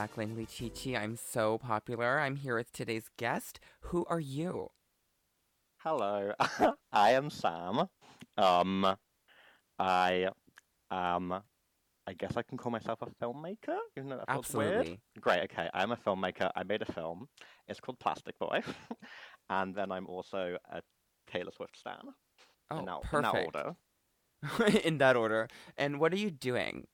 Zach Langley Chichi. I'm so popular. I'm here with today's guest. Who are you? Hello, I am Sam. Um, I um, I guess I can call myself a filmmaker, even though that feels Absolutely. weird. Great. Okay, I'm a filmmaker. I made a film. It's called Plastic Boy, and then I'm also a Taylor Swift stan. Oh, in that, in that order. in that order. And what are you doing?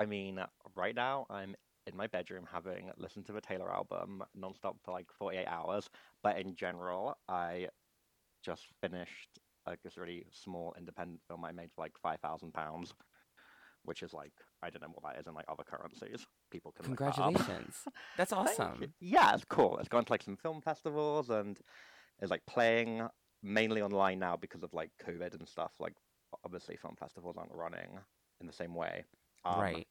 I mean, right now I'm in my bedroom having listened to the Taylor album nonstop for like 48 hours. But in general, I just finished like this really small independent film I made for like five thousand pounds, which is like I don't know what that is in like other currencies. People can look that. Congratulations. That's awesome. Yeah, it's cool. It's gone to like some film festivals and is like playing mainly online now because of like COVID and stuff. Like obviously film festivals aren't running in the same way. Um, right.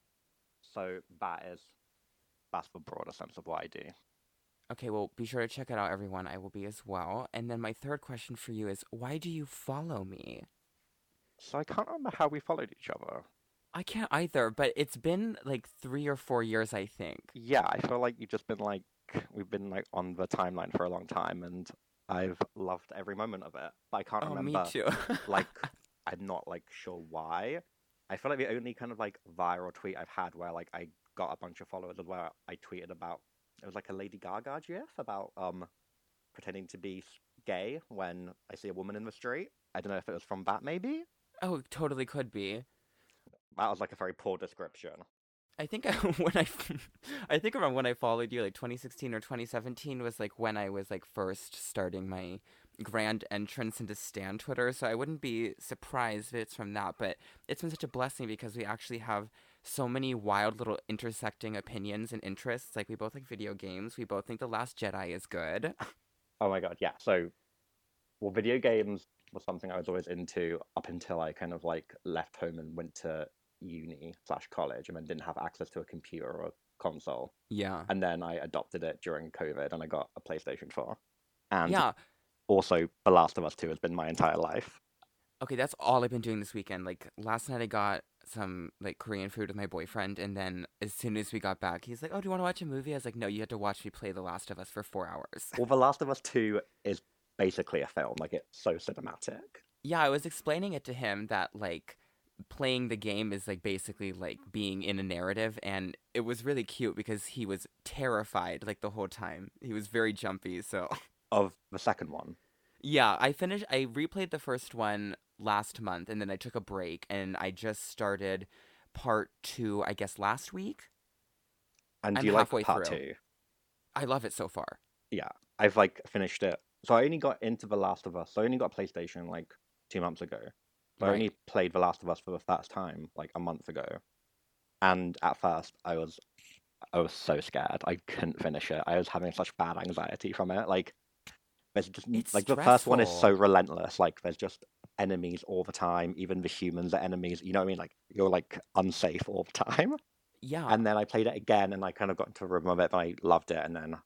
So that is that's the broader sense of what I do. Okay, well, be sure to check it out, everyone. I will be as well. And then my third question for you is why do you follow me? So I can't remember how we followed each other. I can't either, but it's been like three or four years, I think. Yeah, I feel like you've just been like we've been like on the timeline for a long time, and I've loved every moment of it. But I can't Oh, remember. me too. like I'm not like sure why. I feel like the only kind of like viral tweet I've had where like I got a bunch of followers where I tweeted about it was like a Lady Gaga gif about um pretending to be gay when I see a woman in the street. I don't know if it was from that maybe. oh, it totally could be. That was like a very poor description. I think I, when I, I think around when I followed you, like 2016 or 2017 was like when I was like first starting my grand entrance into Stan Twitter. So I wouldn't be surprised if it's from that. But it's been such a blessing because we actually have so many wild little intersecting opinions and interests. Like we both like video games. We both think The Last Jedi is good. Oh my god, yeah. So well video games was something I was always into up until I kind of like left home and went to uni slash college and then didn't have access to a computer or a console. Yeah. and then I adopted it during COVID, and I got a PlayStation Four. And Yeah. Also, The Last of Us Two has been my entire life. Okay, that's all I've been doing this weekend. Like last night I got some like Korean food with my boyfriend and then as soon as we got back, he's like, "Oh, do you want to watch a movie?" I was like, "No, you had to watch me play The Last of Us for 4 hours." Well, The Last of Us Two is basically a film; like it's so cinematic. yeah, I was explaining it to him that like playing the game is like basically like being in a narrative and it was really cute because he was terrified like the whole time. He was very jumpy, so Of the second one, Yeah, I finished. I replayed the first one last month, and then I took a break, and I just started part two. I guess last week. and I'm do you like part through. two? I love it so far. Yeah, I've like finished it. So I only got into The Last of Us. So I only got a PlayStation like two months ago. So I only played The Last of Us for the first time like a month ago. And at first, I was, I was so scared. I couldn't finish it. I was having such bad anxiety from it. Like, there's just It's like the first one is so relentless. Like, there's just enemies all the time. Even the humans are enemies. You know what I mean? Like, you're like unsafe all the time. Yeah, And then I played it again, and I kind of got into a rhythm of it, and I loved it. And then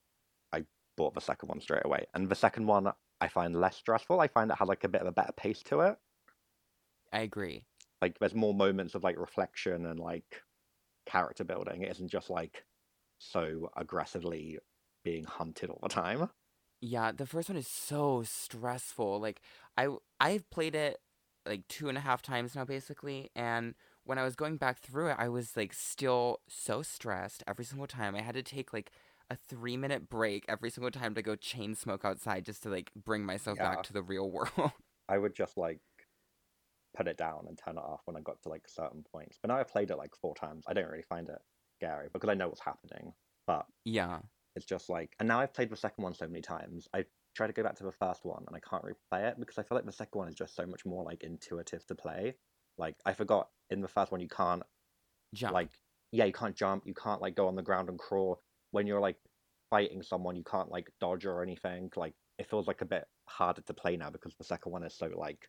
I bought the second one straight away. And the second one I find less stressful. I find it has like a bit of a better pace to it. I agree. Like there's more moments of like reflection and like character building. It isn't just like so aggressively being hunted all the time. Yeah, the first one is so stressful. Like I I've played it like two and a half times now, basically, and when I was going back through it, I was like still so stressed every single time. I had to take like a three minute break every single time to go chain smoke outside just to like bring myself Yeah. back to the real world. I would just like put it down and turn it off when I got to like certain points. But now I've played it like four times. I don't really find it scary because I know what's happening. But yeah. It's just like, and now I've played the second one so many times. I try to go back to the first one, and I can't replay it because I feel like the second one is just so much more like intuitive to play. Like I forgot in the first one you can't Jump. like yeah you can't jump, you can't like go on the ground and crawl. When you're like fighting someone, you can't like dodge or anything. Like it feels like a bit harder to play now because the second one is so like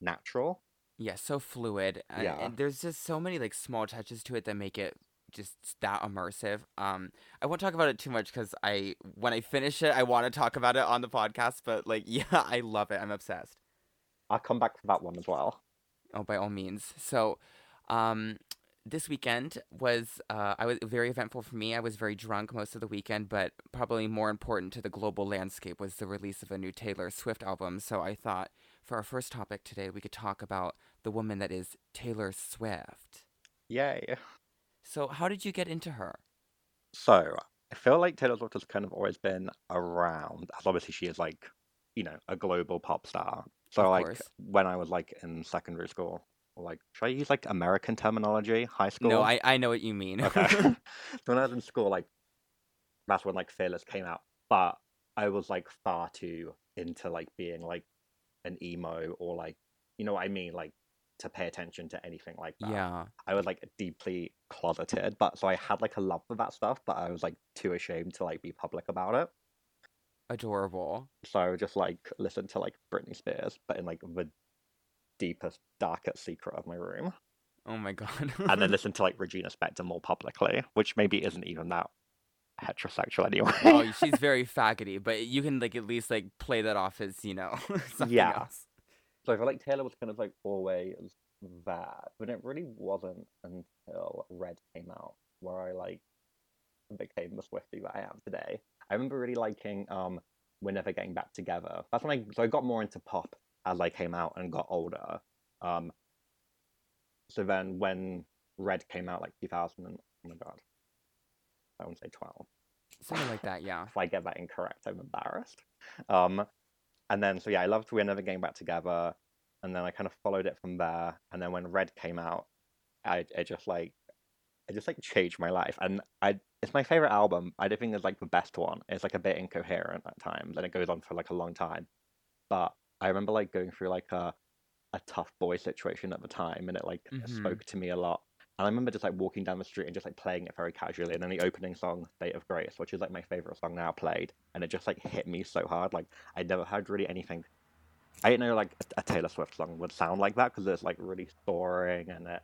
natural. yeah, so fluid. And, Yeah. and there's just so many like small touches to it that make it just that immersive. Um, I won't talk about it too much because I when I finish it, I want to talk about it on the podcast. But like, yeah, I love it. I'm obsessed. I'll come back to that one as well. Oh, by all means. So, um, this weekend was uh, I was very eventful for me. I was very drunk most of the weekend, but probably more important to the global landscape was the release of a new Taylor Swift album. So I thought for our first topic today, we could talk about the woman that is Taylor Swift. Yay. So how did you get into her? So I feel like Taylor Swift has kind of always been around, as obviously she is like, you know, a global pop star. So Of like course. when I was like in secondary school, or like should I use like American terminology? High school? No, I, I know what you mean. Okay. so when I was in school, like that's when like Fearless came out. But I was like far too into like being like an emo or like you know what I mean, like to pay attention to anything like that. yeah. I was like deeply closeted, but so I had like a love for that stuff, but I was like too ashamed to like be public about it. Adorable. So I would just like listen to like Britney Spears, but in like the deepest, darkest secret of my room, Oh my god. and then listen to like Regina Spektor more publicly, which maybe isn't even that heterosexual anyway. well, she's very faggoty, but you can like at least like play that off as you know something Yeah. else. So I feel like Taylor was kind of like always that, but it really wasn't until Red came out where I like became the Swifty that I am today. I remember really liking um We're Never Getting Back Together. That's when I so I got more into pop as I came out and got older. Um so then when Red came out like 2000 and oh my god. I won't say 12 Something like that, yeah. if I get that incorrect, I'm embarrassed. Um, and then so yeah, I loved We're Never Getting Back Together, and then I kind of followed it from there. And then when Red came out, I it just like it just like changed my life. And I it's my favorite album. I don't think it's like the best one. It's like a bit incoherent at times, and it goes on for like a long time. But I remember like going through like a a tough boy situation at the time, and it like Mhm. spoke to me a lot. And I remember just like walking down the street and just like playing it very casually. And then the opening song, State of Grace, which is like my favorite song now, played. And it just like hit me so hard. Like I never heard really anything. I didn't know like a, Taylor Swift song would sound like that because it's like really soaring and it,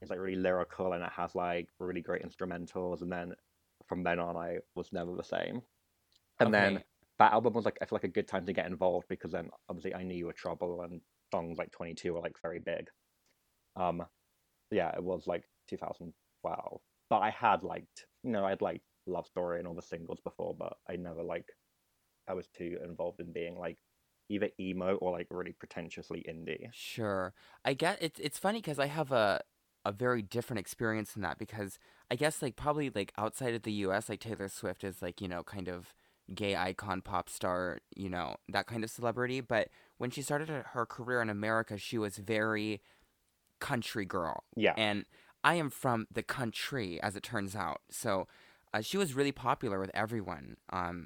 it's like really lyrical and it has like really great instrumentals. And then from then on, I was never the same. And then that album was like I feel like a good time to get involved because then obviously I knew you were trouble and songs like 22 were like very big. Um, yeah, it was like 2012, but I had liked you know I'd liked Love Story and all the singles before, but I never like I was too involved in being like either emo or like really pretentiously indie. Sure. I get it's it's funny because I have a a very different experience in that because I guess like probably like outside of the US like Taylor Swift is like, you know, kind of gay icon pop star, you know, that kind of celebrity, but when she started her- her career in America, she was very country girl. Yeah, And I am from the country as it turns out. So, uh, she was really popular with everyone um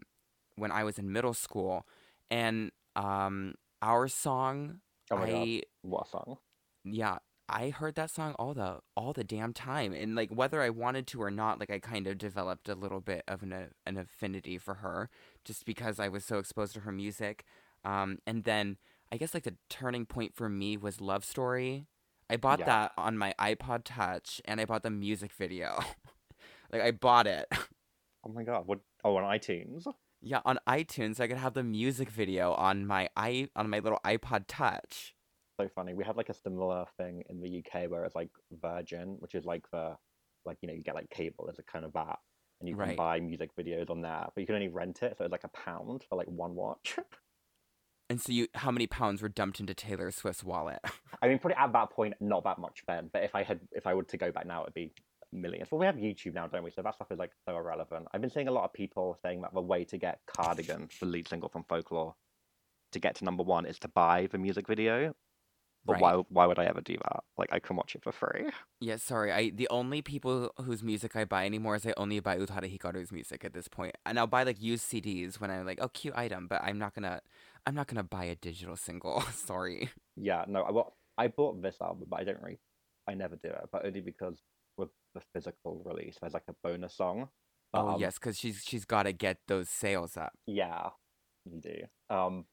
when I was in middle school and um our song oh my god, what song! yeah, I heard that song all the all the damn time, and like whether I wanted to or not, like I kind of developed a little bit of an a- an affinity for her, just because I was so exposed to her music. Um, and then I guess like the turning point for me was Love Story. I bought Yeah. that on my iPod Touch, and I bought the music video. like I bought it, Oh my god, what? Oh, on iTunes. yeah, on iTunes. I could have the music video on my i on my little iPod Touch. so funny. We have like a similar thing in the UK where it's like Virgin, which is like the like you know you get like cable as a kind of that, and you can Right. buy music videos on there, but you can only rent it, so it's like a pound for like one watch. And so you, how many pounds were dumped into Taylor Swift's wallet? I mean, probably at that point, not that much then. But if I had, if I were to go back now, it'd be millions. Well, we have YouTube now, don't we? So that stuff is like so irrelevant. I've been seeing a lot of people saying that the way to get Cardigan, the lead single from Folklore, to get to number one is to buy the music video. But Right. why? Why would I ever do that? Like, I can watch it for free. Yeah, sorry. I the only people whose music I buy anymore is I only buy Utada Hikaru's music at this point. And I'll buy like used CDs when I'm like, oh, cute item, but I'm not gonna, I'm not gonna buy a digital single. sorry. Yeah, no. I well, I bought this album, but I don't really, I never do it, but only because with the physical release, there's like a bonus song. Oh Um, yes, because she's she's got to get those sales up. Yeah, you do. Um,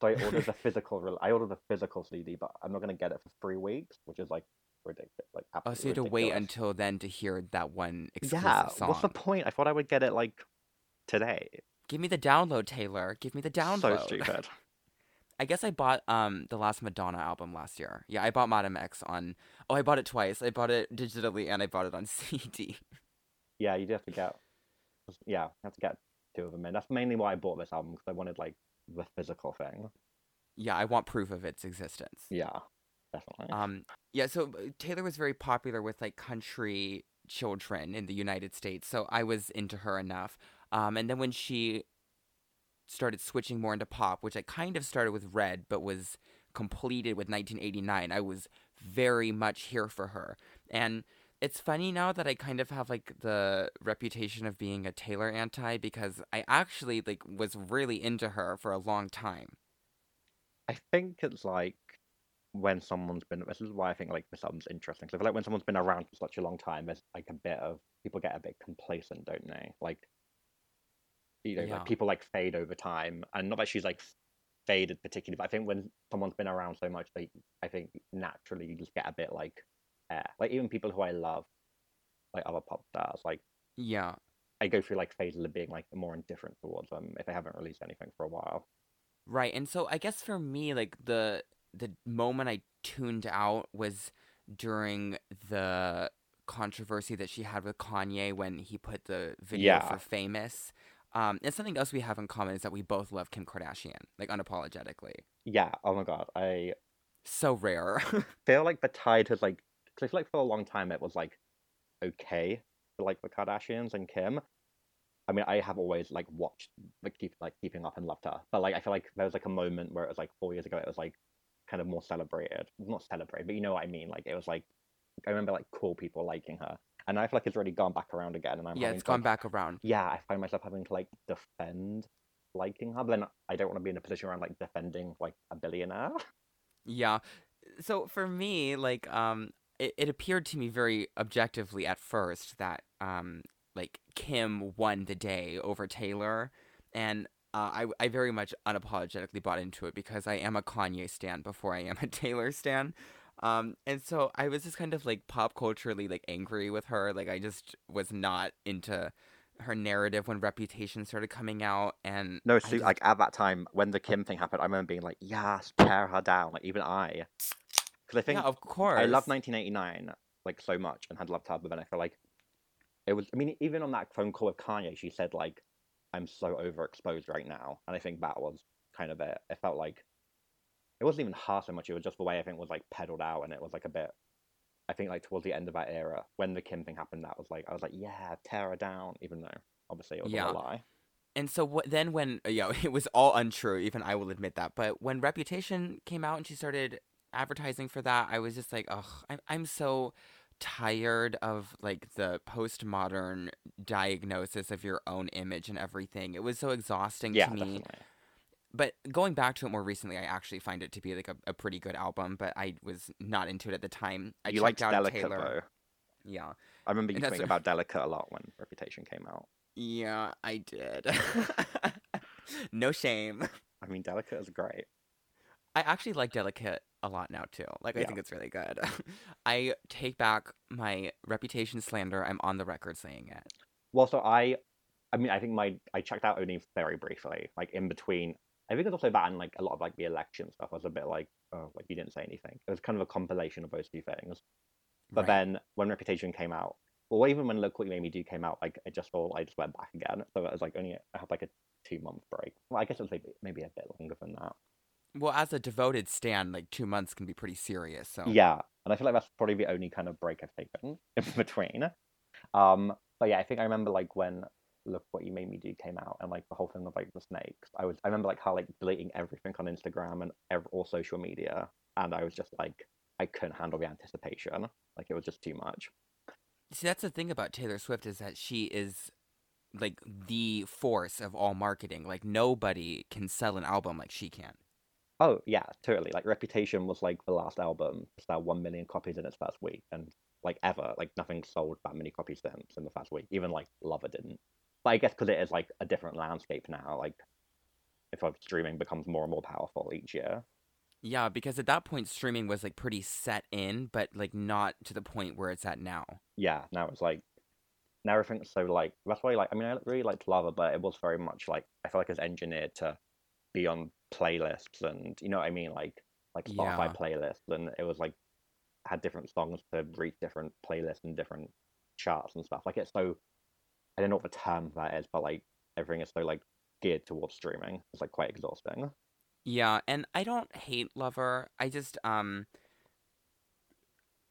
so I ordered the physical. Re- I ordered the physical CD, but I'm not gonna get it for three weeks, which is like ridiculous. Like Oh, so you have to wait until then to hear that one exclusive Yeah, song. what's the point? I thought I would get it like today. Give me the download, Taylor. Give me the download. So stupid. I guess I bought um the last Madonna album last year. Yeah, I bought Madame X on. Oh, I bought it twice. I bought it digitally and I bought it on CD. Yeah, you do have to get. Yeah, you have to get two of them in. That's mainly why I bought this album because I wanted like the physical thing. Yeah, I want proof of its existence. Yeah, definitely. Um, yeah. So uh, Taylor was very popular with like country children in the United States, so I was into her enough. Um, and then when she started switching more into pop, which I kind of started with Red, but was completed with 1989, I was very much here for her. And it's funny now that I kind of have like the reputation of being a Taylor anti because I actually like was really into her for a long time. I think it's like when someone's been. This is why I think like this album's interesting. So I feel like when someone's been around for such a long time, there's like a bit of people get a bit complacent, don't they? Like, you know, Yeah. like people like fade over time, and not that she's like faded particularly, but I think when someone's been around so much, they, I think naturally you just get a bit like, eh. Like even people who I love, like other pop stars, like Yeah. I go through like phases of being like more indifferent towards them if they haven't released anything for a while. Right. And so I guess for me like the the moment I tuned out was during the controversy that she had with Kanye when he put the video Yeah. for Famous. Um, and something else we have in common is that we both love Kim Kardashian, like unapologetically. Yeah. Oh my god. I So rare. feel like the tide has like because I feel like for a long time it was like okay for like the Kardashians and Kim. I mean, I have always like watched like keep like keeping up and loved her, but like I feel like there was like a moment where it was like four years ago. It was like kind of more celebrated, not celebrated, but you know what I mean. Like it was like I remember like cool people liking her, and I feel like it's already gone back around again. And I'm yeah, it's to, like, gone back around. yeah, I find myself having to like defend liking her, but then I don't want to be in a position where I'm like defending like a billionaire. Yeah. So for me, like, um, it, it appeared to me very objectively at first that, um, like Kim won the day over Taylor, and uh, I I very much unapologetically bought into it because I am a Kanye stan before I am a Taylor stan. Um, and so I was just kind of like pop culturally like angry with her. Like I just was not into her narrative when Reputation started coming out, and No, so just- like at that time when the Kim thing happened, I remember being like, "Yes, tear her down." Like even I, because I think yeah, of course, I love 1989 like so much and had loved her, but then I feel like it was. I mean, even on that phone call with Kanye, she said like, "I'm so overexposed right now," and I think that was kind of it. It felt like it wasn't even her so much; it was just the way I think was like peddled out, and it was like a bit. I think like towards the end of that era, when the Kim thing happened, that was like I was like, "Yeah, tear her down," even though obviously it was Yeah. all a lie. And so what, then when uh, yeah, it was all untrue. Even I will admit that. But when Reputation came out and she started advertising for that, I was just like, ugh, I'm I'm so tired of like the postmodern diagnosis of your own image and everything. It was so exhausting Yeah, to me. definitely. But going back to it more recently, I actually find it to be like a, a pretty good album. But I was not into it at the time. I you liked out Delicate Taylor. though. Yeah, I remember you And that's tweeting a- about Delicate a lot when Reputation came out. yeah, I did. no shame. I mean, Delicate is great. I actually like Delicate a lot now too. Like I Yeah. think it's really good. I take back my reputation slander. I'm on the record saying it. Well, so I, I mean, I think my I checked out only very briefly, like in between. I think it's also that and like a lot of like the election stuff. I was a bit like, oh, like you didn't say anything. It was kind of a compilation of those two things. But Right. then when Reputation came out, or even when Look What You Made Me Do came out, like I just thought I just went back again. So it was like only I had like a two month break. Well, I guess it was maybe maybe a bit longer than that. well, as a devoted stan, like two months can be pretty serious. So Yeah, and I feel like that's probably the only kind of break I've taken in between. Um, but yeah, I think I remember like when Look What You Made Me Do came out, and like the whole thing of like the snakes. I was I remember like how like deleting everything on Instagram and ev- all social media, and I was just like I couldn't handle the anticipation. Like it was just too much. see, that's the thing about Taylor Swift is that she is like the force of all marketing. Like nobody can sell an album like she can. Oh yeah, totally. Like Reputation was like the last album to sell one million copies in its first week, and like ever, like nothing sold that many copies since in the first week. Even like Lover didn't. But I guess because it is like a different landscape now. Like if like, streaming becomes more and more powerful each year. Yeah, because at that point streaming was like pretty set in, but like not to the point where it's at now. Yeah, now it's like now everything's so like that's why like I mean I really liked Lover, but it was very much like I feel like it's engineered to be on playlists and you know what I mean, like like Spotify Yeah. playlists, and it was like had different songs to reach different playlists and different charts and stuff. Like it's so I don't know what the term for that is, but like everything is so like geared towards streaming. It's like quite exhausting. Yeah, and I don't hate Lover. I just um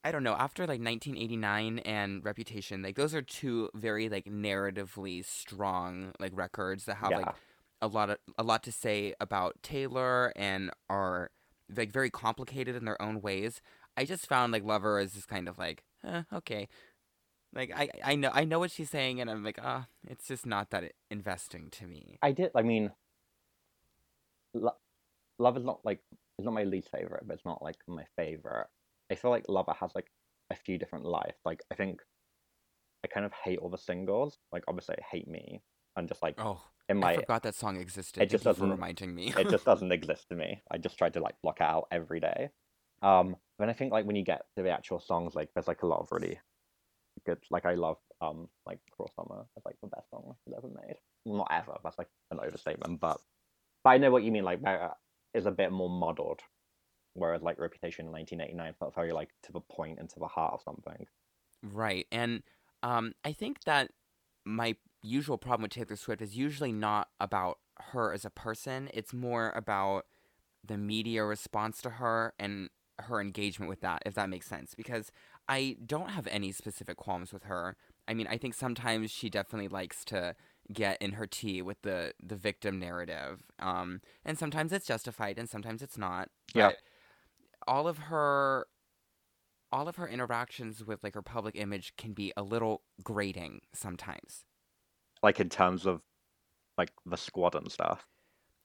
I don't know, after like 1989 and Reputation, like those are two very like narratively strong like records that have Yeah. like a lot of a lot to say about Taylor and are like very complicated in their own ways. I just found like Lover is just kind of like, eh, okay. Like I I know I know what she's saying and I'm like, ah, it's just not that investing to me. I did. I mean, Lo- Love is not like it's not my least favorite, but it's not like my favorite. I feel like Lover has like a few different lives. Like I think I kind of hate all the singles. Like obviously I hate me, and just like Oh, in I my forgot that song existed. it just Thank doesn't- reminding me. it just doesn't exist to me. I just try to like block out every day. Um, and I think like when you get to the actual songs, like there's like a lot of really good. Like I love um like Cruel Summer. It's like the best song she's ever made. Not ever. That's like an overstatement, but but I know what you mean. Like there is a bit more muddled, whereas like Reputation in 1989 felt very like to the point and to the heart of something. Right. And um, I think that my usual problem with Taylor Swift is usually not about her as a person, it's more about the media response to her and her engagement with that, if that makes sense. Because I don't have any specific qualms with her. I mean, I think sometimes she definitely likes to get in her tea with the the victim narrative, um, and sometimes it's justified, and sometimes it's not. Yeah. But all of her, all of her interactions with like her public image can be a little grating sometimes. Like in terms of like the squad and stuff.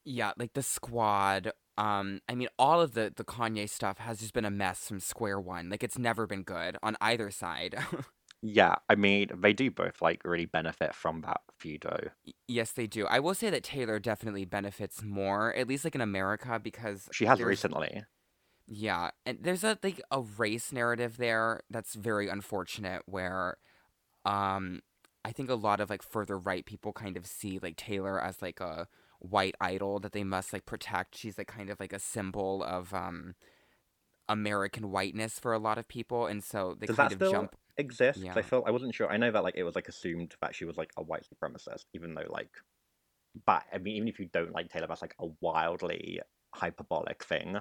Yeah, like the squad. Um, I mean, all of the the Kanye stuff has just been a mess from square one. Like it's never been good on either side. Yeah, I mean they do both like really benefit from that feud though. Yes, they do. I will say that Taylor definitely benefits more, at least like in America, because She has recently. Yeah, and there's a like a race narrative there that's very unfortunate where um I think a lot of like further right people kind of see like Taylor as like a white idol that they must like protect. She's like kind of like a symbol of um American whiteness for a lot of people and so they Does kind that of jump exist? 'Cause I Yeah. felt I wasn't sure. I know that like it was like assumed that she was like a white supremacist, even though like, but I mean, even if you don't like Taylor, that's like a wildly hyperbolic thing.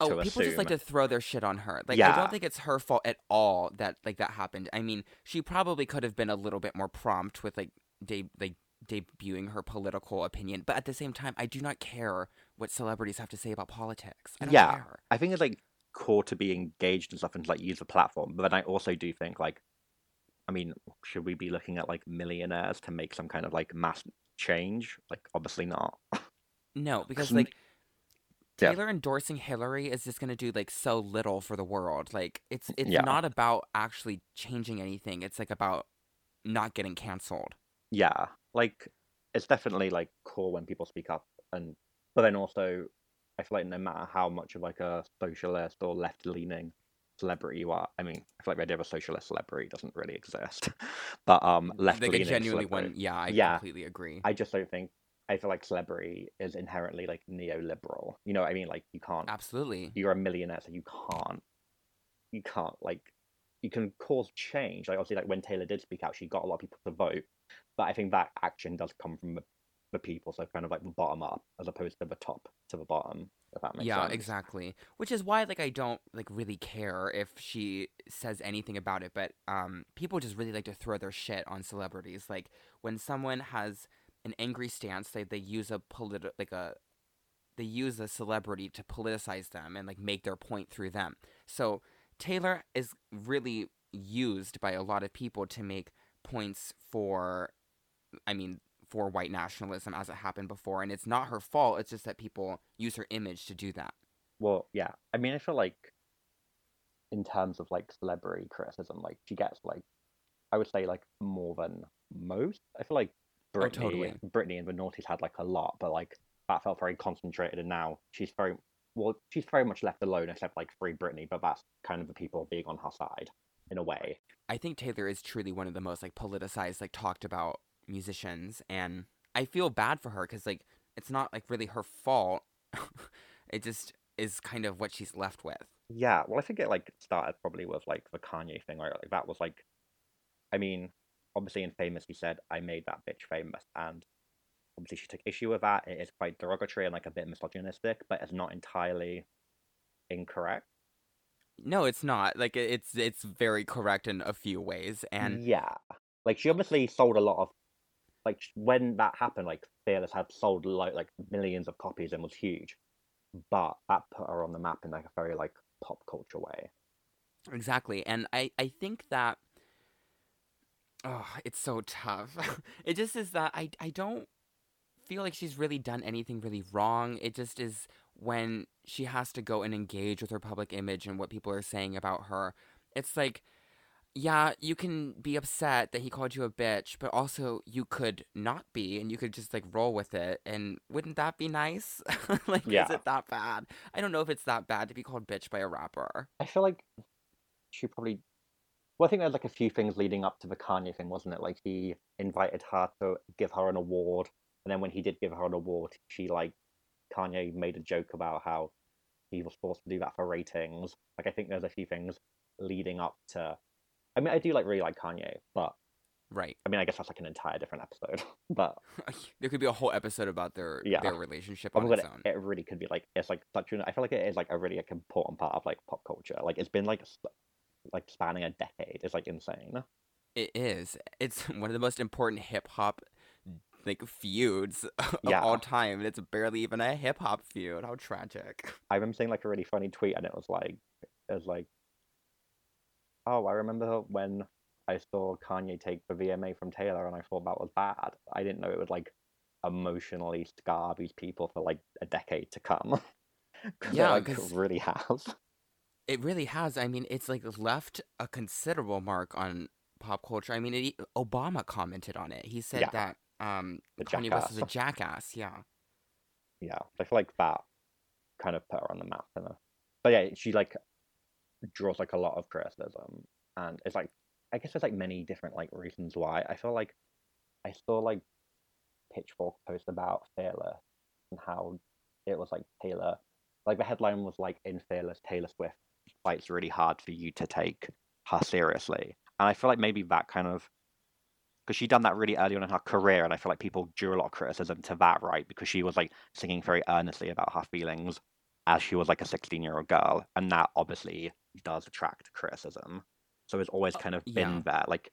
Oh, people just like to throw their shit on her. Like I don't think it's her fault at all that like that happened. I mean, she probably could have been a little bit more prompt with like de- like debuting her political opinion, but at the same time, I do not care what celebrities have to say about politics. I don't Yeah. care. I think it's like cool to be engaged and stuff and to like use the platform, but then I also do think like, I mean, should we be looking at like millionaires to make some kind of like mass change? Like, obviously not. No, because like Yeah. Taylor endorsing Hillary is just going to do like so little for the world. Like it's it's Yeah. not about actually changing anything. It's like about not getting canceled. Yeah like it's definitely like cool when people speak up and but then also i feel like no matter how much of like a socialist or left leaning celebrity you are i mean i feel like the idea of a socialist celebrity doesn't really exist but um left like leaning genuinely one. Yeah, I Yeah. completely agree. i just don't think i feel like celebrity is inherently like neoliberal you know what i mean like you can't Absolutely. you're a millionaire so you can't you can't like you can cause change like obviously like when taylor did speak out she got a lot of people to vote but i think that action does come from the, the people so kind of like the bottom up as opposed to the top to the bottom if that makes yeah, sense exactly. Which is why like I don't like really care if she says anything about it, but um people just really like to throw their shit on celebrities. Like when someone has an angry stance, they they use a politi- like a they use a celebrity to politicize them and like make their point through them. So Taylor is really used by a lot of people to make points for I mean for white nationalism as it happened before and it's not her fault it's just that people use her image to do that well yeah i mean i feel like in terms of like celebrity criticism like she gets like i would say like more than most i feel like Oh, Britney, totally. Britney and the Naughties had like a lot, but like that felt very concentrated, and now she's very well. She's very much left alone, except like free Britney, but that's kind of the people being on her side in a way. I think Taylor is truly one of the most like politicized, like talked about musicians, and I feel bad for her because like it's not like really her fault. it just is kind of what she's left with. Yeah, well, I think it like started probably with like the Kanye thing, right? Like that was like, I mean, obviously in Famous he said I made that bitch famous, and obviously she took issue with that. It is quite derogatory and like a bit misogynistic, but it's not entirely incorrect. No, it's not. Like it's it's very correct in a few ways, and yeah, like she obviously sold a lot of, like when that happened, like Fearless had sold like like millions of copies and was huge, but that put her on the map in like a very like pop culture way. exactly. And I I think that oh, it's so tough. it just is that I I don't feel like she's really done anything really wrong. It just is when she has to go and engage with her public image and what people are saying about her. It's like yeah, you can be upset that he called you a bitch, but also you could not be and you could just like roll with it. And wouldn't that be nice? like, Yeah. is it that bad? I don't know if it's that bad to be called bitch by a rapper. I feel like she probably. Well, I think there's like a few things leading up to the Kanye thing, wasn't it? Like he invited her to give her an award, and then when he did give her an award, she like Kanye made a joke about how he was forced to do that for ratings. Like I think there's a few things leading up to. I mean, I do like really like Kanye, but Right. I mean, I guess that's like an entire different episode. but there could be a whole episode about their Yeah. their relationship oh on its own. it really could be like it's like such an. I feel like it is like a really like important part of like pop culture. Like it's been like like spanning a decade. It's like insane. It is. It's one of the most important hip hop like feuds of Yeah. all time, and it's barely even a hip hop feud. How tragic. I remember seeing like a really funny tweet, and it was like, it was like, oh, I remember when I saw Kanye take the VMA from Taylor, and I thought that was bad. I didn't know it would like emotionally scar these people for like a decade to come. it, Yeah, like 'cause- really has. It really has. I mean, it's like left a considerable mark on pop culture. I mean, it, Obama commented on it. He said Yeah. that um, The Kanye West is a jackass. Yeah. Yeah, I feel like that kind of put her on the map. Know? But yeah, she like draws like a lot of criticism, and it's like I guess there's like many different like reasons why. I feel like I saw like Pitchfork post about Fearless and how it was like Taylor, like the headline was like in Fearless, Taylor Swift fights really hard for you to take her seriously, and I feel like maybe that kind of because she done that really early on in her career, and I feel like people drew a lot of criticism to that, right? Because she was like singing very earnestly about her feelings as she was like a 16 year old girl, and that obviously does attract criticism. So it's always uh, kind of been yeah. there. Like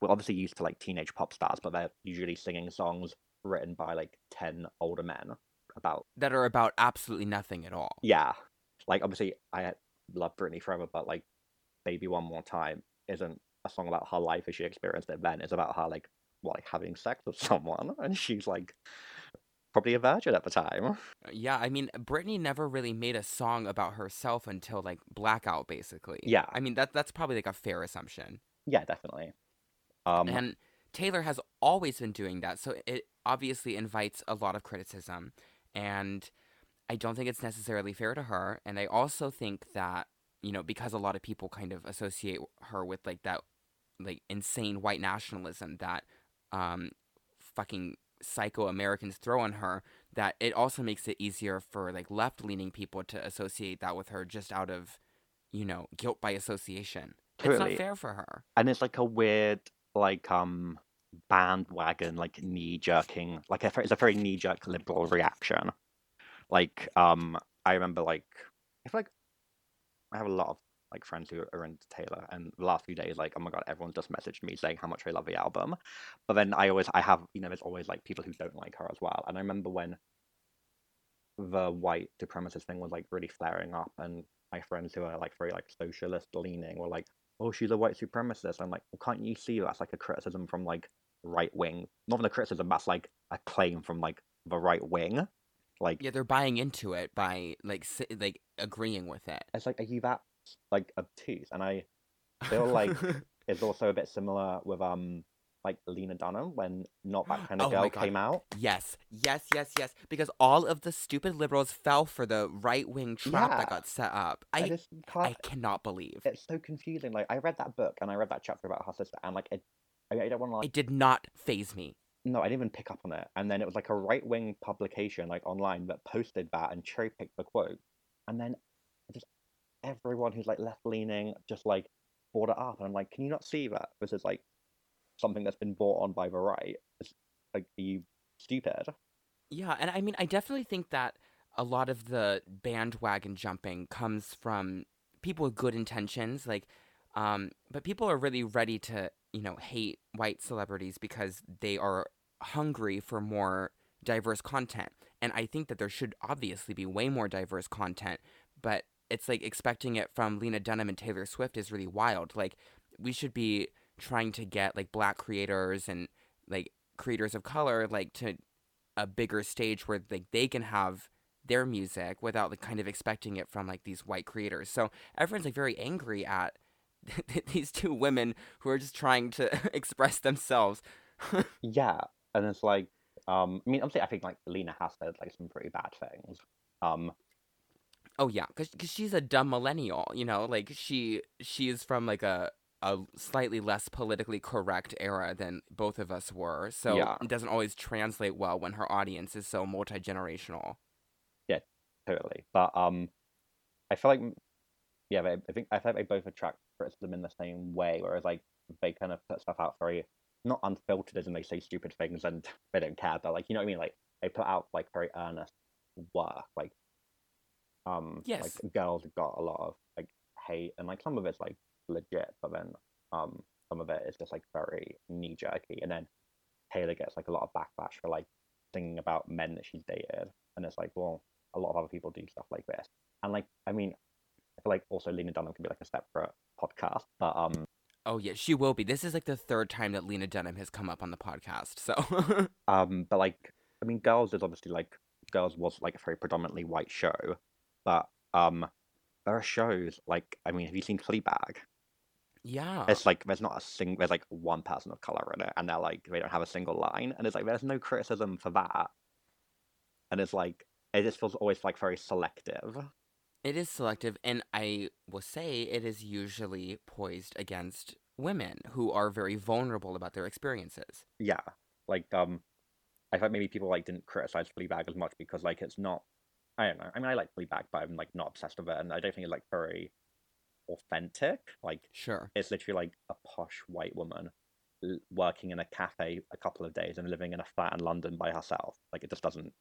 we're obviously used to like teenage pop stars, but they're usually singing songs written by like 10 older men about That are about absolutely nothing at all. yeah. Like obviously I love Britney forever, but like Baby One More Time isn't a song about her life as she experienced it then. It's about her like what like having sex with someone and she's like probably a virgin at the time. Yeah, I mean, Britney never really made a song about herself until like Blackout, basically. Yeah. I mean, that that's probably like a fair assumption. Yeah, definitely. Um and Taylor has always been doing that, so it obviously invites a lot of criticism. And I don't think it's necessarily fair to her. And I also think that you know because a lot of people kind of associate her with like that like insane white nationalism that um fucking psycho Americans throw on her that it also makes it easier for like left leaning people to associate that with her just out of you know guilt by association. It's not fair for her. and it's like a weird like um bandwagon like knee jerking like a, it's a very knee jerk liberal reaction like um i remember like i feel like i have a lot of like friends who are into taylor and the last few days like oh my god everyone just messaged me saying how much they love the album but then i always i have you know there's always like people who don't like her as well and i remember when the white supremacist thing was like really flaring up and my friends who are like very like socialist leaning were like oh, she's a white supremacist. I'm like, well, can't you see that's like a criticism from like right wing? Not even a criticism, that's like a claim from like the right wing. Like, Yeah, they're buying into it by like si- like agreeing with it. it's like, are you that like obtuse? And I feel like it's also a bit similar with um like Lena Dunham when Not That Kind of Oh Girl came out. yes, yes, yes, yes. Because all of the stupid liberals fell for the right wing trap that got set up. I, I just can't. I cannot believe It's so confusing. Like, I read that book and I read that chapter about her sister, and like, it. I, I don't want to like it did not phase me. no, I didn't even pick up on it. And then it was like a right wing publication, like online, that posted that and cherry picked the quote. And then just everyone who's like left leaning just like bought it up. And I'm like, can you not see that this is like something that's been bought on by the right? It's, like, are you stupid? Yeah, and I mean, I definitely think that a lot of the bandwagon jumping comes from people with good intentions, like, um, but people are really ready to, you know, hate white celebrities because they are hungry for more diverse content. And I think that there should obviously be way more diverse content, but it's like expecting it from Lena Dunham and Taylor Swift is really wild. Like, we should be trying to get like black creators and like creators of color like to a bigger stage where like they can have their music without like kind of expecting it from like these white creators. So everyone's like very angry at these two women who are just trying to express themselves. yeah, and it's like, um, I mean, obviously, I think like Lena has said like some pretty bad things. Um, oh yeah, because she's a dumb millennial, you know, like she she is from like a a slightly less politically correct era than both of us were. So Yeah. it doesn't always translate well when her audience is so multi generational. Yeah, totally. But um, I feel like yeah, they, I think I feel like they both attract criticism in the same way, whereas like they kind of put stuff out very not unfiltered as in they say stupid things and they don't care, but like you know what I mean, like they put out like very earnest work, like um, Yes. like girls got a lot of like hate and like some of it's like legit, but then um, some of it is just like very knee jerky, and then Taylor gets like a lot of backlash for like singing about men that she's dated, and it's like well a lot of other people do stuff like this. And like, I mean, I feel like also Lena Dunham can be like a separate podcast, but um, Oh yeah, she will be. This is like the third time that Lena Dunham has come up on the podcast. So um, but like, I mean, Girls is obviously like Girls was like a very predominantly white show, but um, there are shows like, I mean, have you seen Fleabag? yeah, It's like there's not a single, there's like one person of color in it, and they're like they don't have a single line, and it's like there's no criticism for that, and it's like it just feels always like very selective. it is selective, and I will say it is usually poised against women who are very vulnerable about their experiences. yeah, like um, I thought maybe people like didn't criticize Fleabag as much because like it's not. I don't know. I mean, I like Fleabag, but I'm like not obsessed with it, and I don't think it's like very authentic. Like Sure. it's literally like a posh white woman l- working in a cafe a couple of days and living in a flat in London by herself. Like it just doesn't.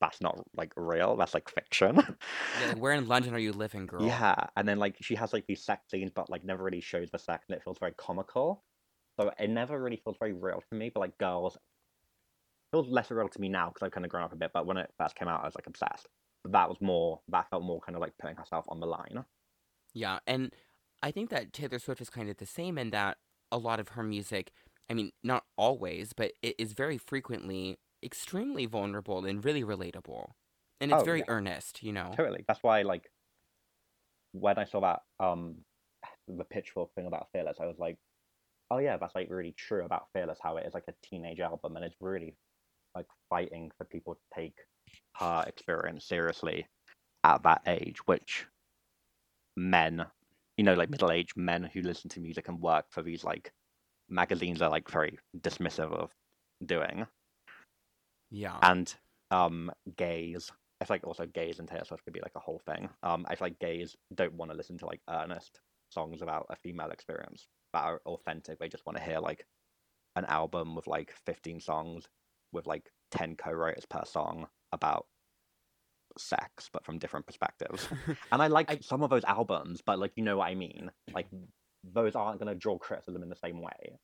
That's not like real. That's like fiction. Yeah, like, where in London are you living, girl? Yeah, and then like she has like these sex scenes, but like never really shows the sex, and it feels very comical. So it never really feels very real to me. But like girls, feels less real to me now because I've kind of grown up a bit. But when it first came out, I was like obsessed. That was more. That felt more kind of like putting herself on the line. Yeah, and I think that Taylor Swift is kind of the same in that a lot of her music, I mean, not always, but it is very frequently extremely vulnerable and really relatable. And it's Oh, very yeah. earnest, you know? Totally. That's why like when I saw that um the pitchfork thing about Fearless, I was like, oh yeah, that's like really true about Fearless. How it is like a teenage album, and it's really like fighting for people to take her experience seriously at that age, which men, you know, like middle-aged men who listen to music and work for these like magazines are like very dismissive of doing Yeah. and um gays I feel like also gays and Taylor Swift could be like a whole thing. Um, I feel like gays don't want to listen to like earnest songs about a female experience that are authentic. They just want to hear like an album with like 15 songs with like 10 co-writers per song about sex, but from different perspectives. And I like I- some of those albums, but like you know what I mean. Like those aren't going to draw criticism in the same way.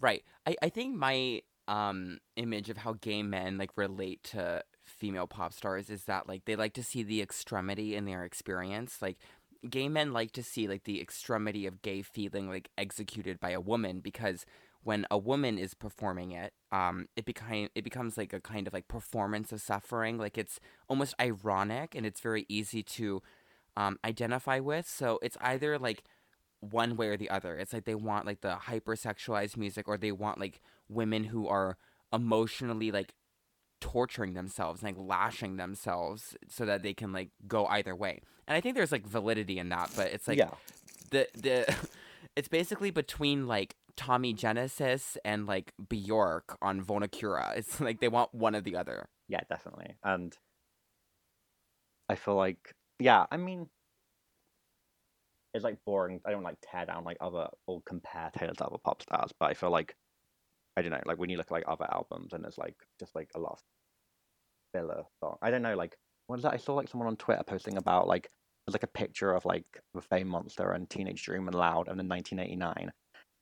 Right. I, I think my um image of how gay men like relate to female pop stars is that like they like to see the extremity in their experience. Like gay men like to see like the extremity of gay feeling like executed by a woman because when a woman is performing it, um, it became it becomes like a kind of like performance of suffering. Like it's almost ironic and it's very easy to um, identify with. So it's either like one way or the other. It's like they want like the hypersexualized music or they want like women who are emotionally like torturing themselves, like lashing themselves so that they can like go either way. And I think there's like validity in that, but it's like yeah, the the it's basically between like Tommy Genesis and like Bjork on Vulnicura. It's like they want one or the other. Yeah, definitely. And I feel like, yeah, I mean, it's like boring. I don't like tear down like other or compare Taylor to other pop stars, but I feel like I don't know, like when you look at like other albums and there's like just like a lot of filler. I don't know, like what is that? I saw like someone on Twitter posting about like there's like a picture of like the Fame Monster and Teenage Dream and Loud and in 1989,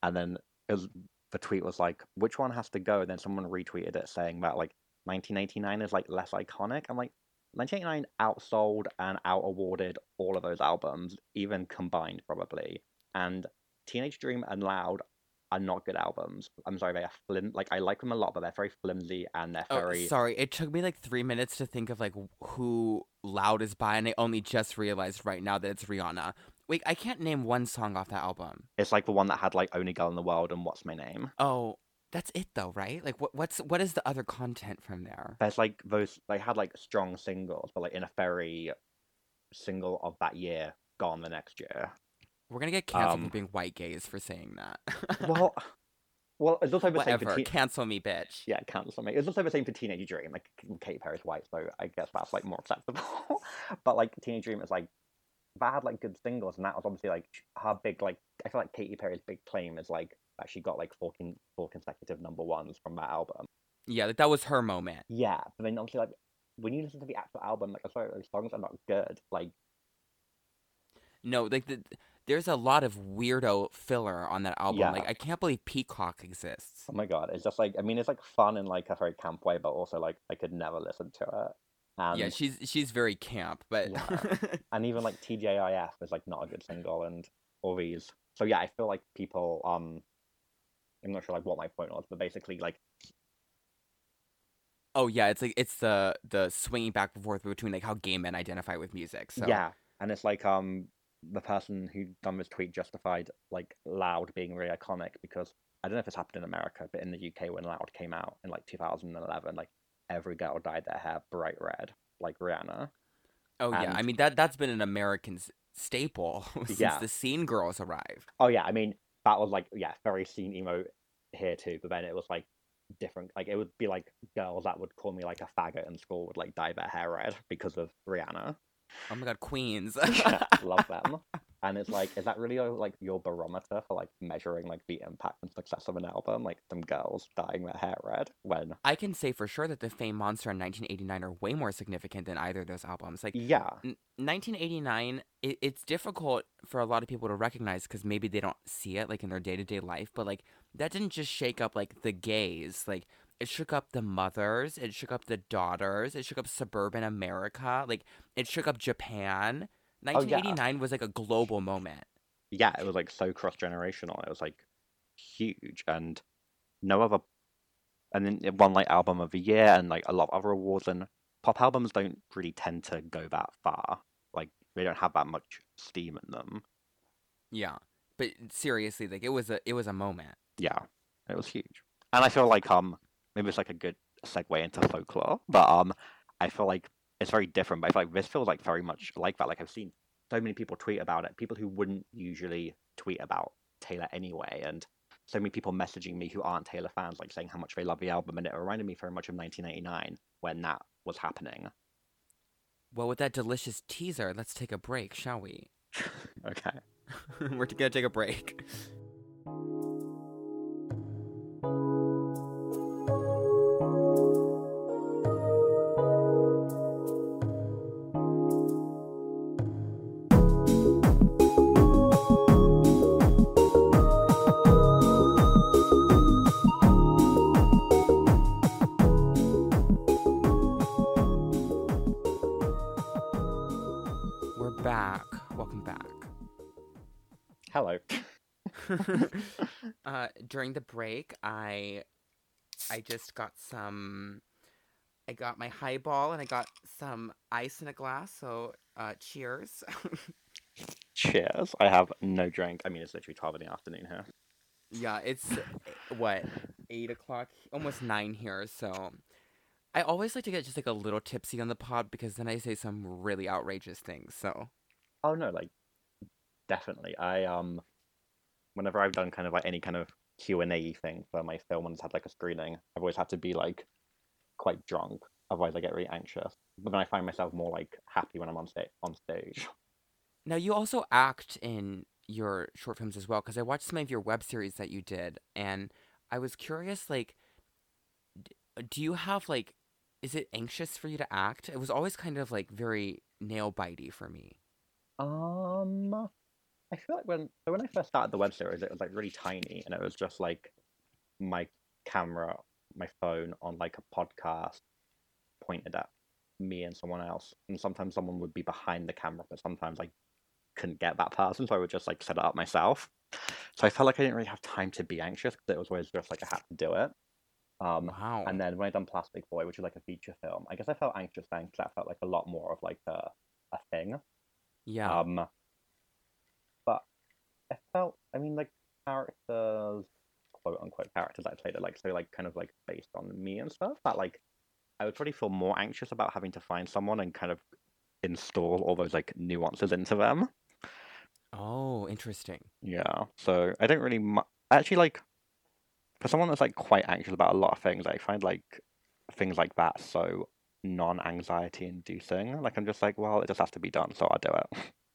and then was the tweet was like, which one has to go? And then someone retweeted it saying that like 1989 is like less iconic. I'm like, 1989 outsold and out awarded all of those albums, even combined probably. And Teenage Dream and Loud are not good albums. I'm sorry, they are flim. Like I like them a lot, but they're very flimsy and they're Oh, very. sorry. It took me like three minutes to think of like who Loud is by, and I only just realized right now that it's Rihanna. Wait, I can't name one song off that album. It's like the one that had like Only Girl in the World and What's My Name. Oh, that's it though, right? Like, what what's what is the other content from there? There's like those. They had like strong singles, but like in a very single of that year, gone the next year. We're gonna get canceled Um, for being white gays for saying that. Well, well, it's also the same for whatever. teen- Cancel me, bitch. Yeah, cancel me. It's also the same for Teenage Dream. Like Katy Perry's white, so I guess that's like more acceptable. but like Teenage Dream is like that had like good singles, and that was obviously like her big like. I feel like Katy Perry's big claim is like that she got like four con- four consecutive number ones from that album. Yeah, like that was her moment. Yeah, but then obviously like when you listen to the actual album, like I'm sorry, those songs are not good. Like No, like the, there's a lot of weirdo filler on that album. Yeah. Like I can't believe Peacock exists. oh my god, it's just like I mean it's like fun in like a very camp way, but also like I could never listen to it. And yeah, she's she's very camp, but Yeah. and even like TGIF is like not a good single and all these. So yeah, I feel like people um I'm not sure like what my point was, but basically like oh yeah, it's like it's the the swinging back and forth between like how gay men identify with music. So yeah, and it's like um the person who done this tweet justified like Loud being really iconic because I don't know if it's happened in America, but in the UK when Loud came out in like 2011, like every girl dyed their hair bright red, like Rihanna. oh yeah, I mean that that's been an American staple since Yeah. the scene girls arrived. Oh yeah, I mean that was like yeah, very scene emo here too, but then it was like different. Like it would be like girls that would call me like a faggot in school would like dye their hair red because of Rihanna. Oh my god, Queens. Yeah, Love them. And it's like, is that really your, like your barometer for like measuring like the impact and success of an album? Like some girls dyeing their hair red when I can say for sure that the Fame Monster and 1989 are way more significant than either of those albums. Like yeah, N- 1989 it, it's difficult for a lot of people to recognize because maybe they don't see it like in their day-to-day life but like that didn't just shake up like the gays like it shook up the mothers it shook up the daughters it shook up suburban america like it shook up japan yeah. 1989 was like a global moment yeah, it was like so cross generational. It was like huge, and no other. And then it won like album of the year and like a lot of other awards. And pop albums don't really tend to go that far. Like they don't have that much steam in them. yeah but seriously like it was a it was a moment Yeah, it was huge. And I feel like um maybe it's like a good segue into folklore, but um I feel like it's very different. But I feel like this feels like very much like that. Like I've seen so many people tweet about it, people who wouldn't usually tweet about Taylor anyway, and so many people messaging me who aren't Taylor fans, like saying how much they love the album, and it reminded me very much of 1989 when that was happening. well with that delicious teaser let's take a break shall we okay. we're gonna take a break uh, during the break, I I just got some. I got my highball and I got some ice in a glass. So, uh, cheers. Cheers. I have no drink. I mean, it's literally 12 in the afternoon here. yeah, it's uh, what eight o'clock, almost nine here. So, I always like to get just like a little tipsy on the pod because then I say some really outrageous things. So, Oh no, like definitely. I um whenever I've done kind of like any kind of Q and A thing for my film when it's had like a screening. I've always had to be like quite drunk, otherwise I get really anxious. But then I find myself more like happy when I'm on stage. On stage. Now you also act in your short films as well because I watched some of your web series that you did, and I was curious, like, do you have like, is it anxious for you to act? It was always kind of like very nail bitey for me. Um, I feel like when so when I first started the web series, it was like really tiny, and it was just like my camera, my phone on like a podcast pointed at me and someone else, and sometimes someone would be behind the camera, but sometimes I couldn't get that person, so I would just like set it up myself. So I felt like I didn't really have time to be anxious because it was always just like I had to do it. Um, Wow. and then when I done Plastic Boy, which is like a feature film, I guess I felt anxious then because that felt like a lot more of like a a thing. yeah. Um, but I felt, I mean, like characters, quote unquote characters I played are like so like kind of like based on me and stuff. That like I would probably feel more anxious about having to find someone and kind of install all those like nuances into them. oh, interesting. Yeah. So I don't really mu- actually like for someone that's like quite anxious about a lot of things. I find like things like that so non-anxiety inducing. Like I'm just like, well, it just has to be done, so I'll do it.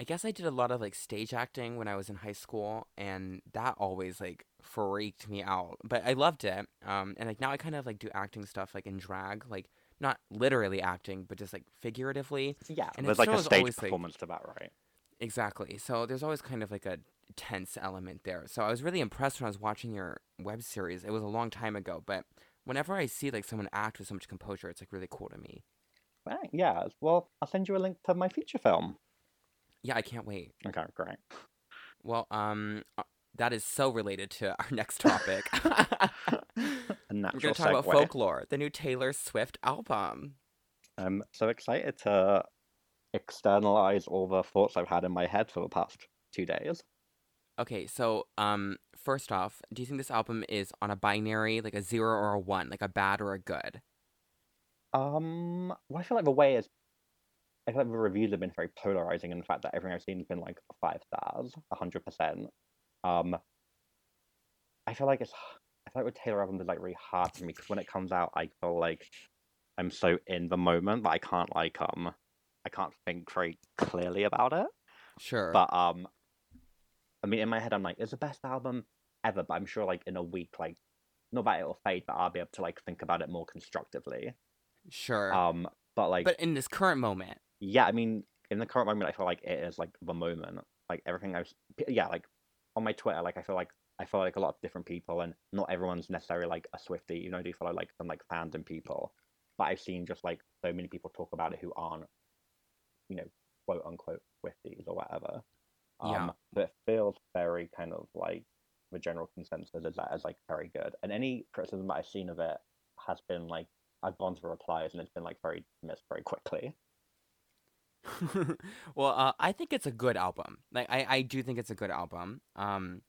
I guess I did a lot of like stage acting when I was in high school, and that always like freaked me out. But I loved it. Um, and like now I kind of like do acting stuff like in drag, like not literally acting, but just like figuratively. Yeah, And there's it like a stage always, like- performance to that, right? Exactly. So there's always kind of like a tense element there. So I was really impressed when I was watching your web series. It was a long time ago, but whenever I see like someone act with so much composure, it's like really cool to me. Right, yeah. Well, I'll send you a link to my feature film. Yeah, I can't wait. Okay, great. Well, um, uh, that is so related to our next topic. A We're going to talk about folklore, the new Taylor Swift album. I'm so excited to externalize all the thoughts I've had in my head for the past two days. Okay, so um, first off, do you think this album is on a binary, like a zero or a one, like a bad or a good? Um, well, I feel like the way is, I feel like the reviews have been very polarizing in the fact that everything I've seen has been like five stars, hundred percent. Um, I feel like it's, I feel like with Taylor albums is like really hard for me because when it comes out, I feel like I'm so in the moment that I can't like um, I can't think very clearly about it. Sure. But um, I mean, in my head, I'm like, it's the best album ever. But I'm sure, like in a week, like not that it'll fade, but I'll be able to like think about it more constructively. sure. Um, but like, but in this current moment, yeah, I mean, in the current moment, I feel like it is like the moment. Like everything I've, p- yeah, like on my Twitter, like I feel like I follow like a lot of different people, and not everyone's necessarily like a Swifty. You know, I do follow like some like fandom people, but I've seen just like so many people talk about it who aren't, you know, quote unquote Swifties or whatever. Um, Yeah. But it feels very kind of like the general consensus is that is like very good, and any criticism that I've seen of it has been like I've gone to replies and it's been like very dismissed very quickly. well, uh, I think it's a good album. Like, I, I do think it's a good album. Um,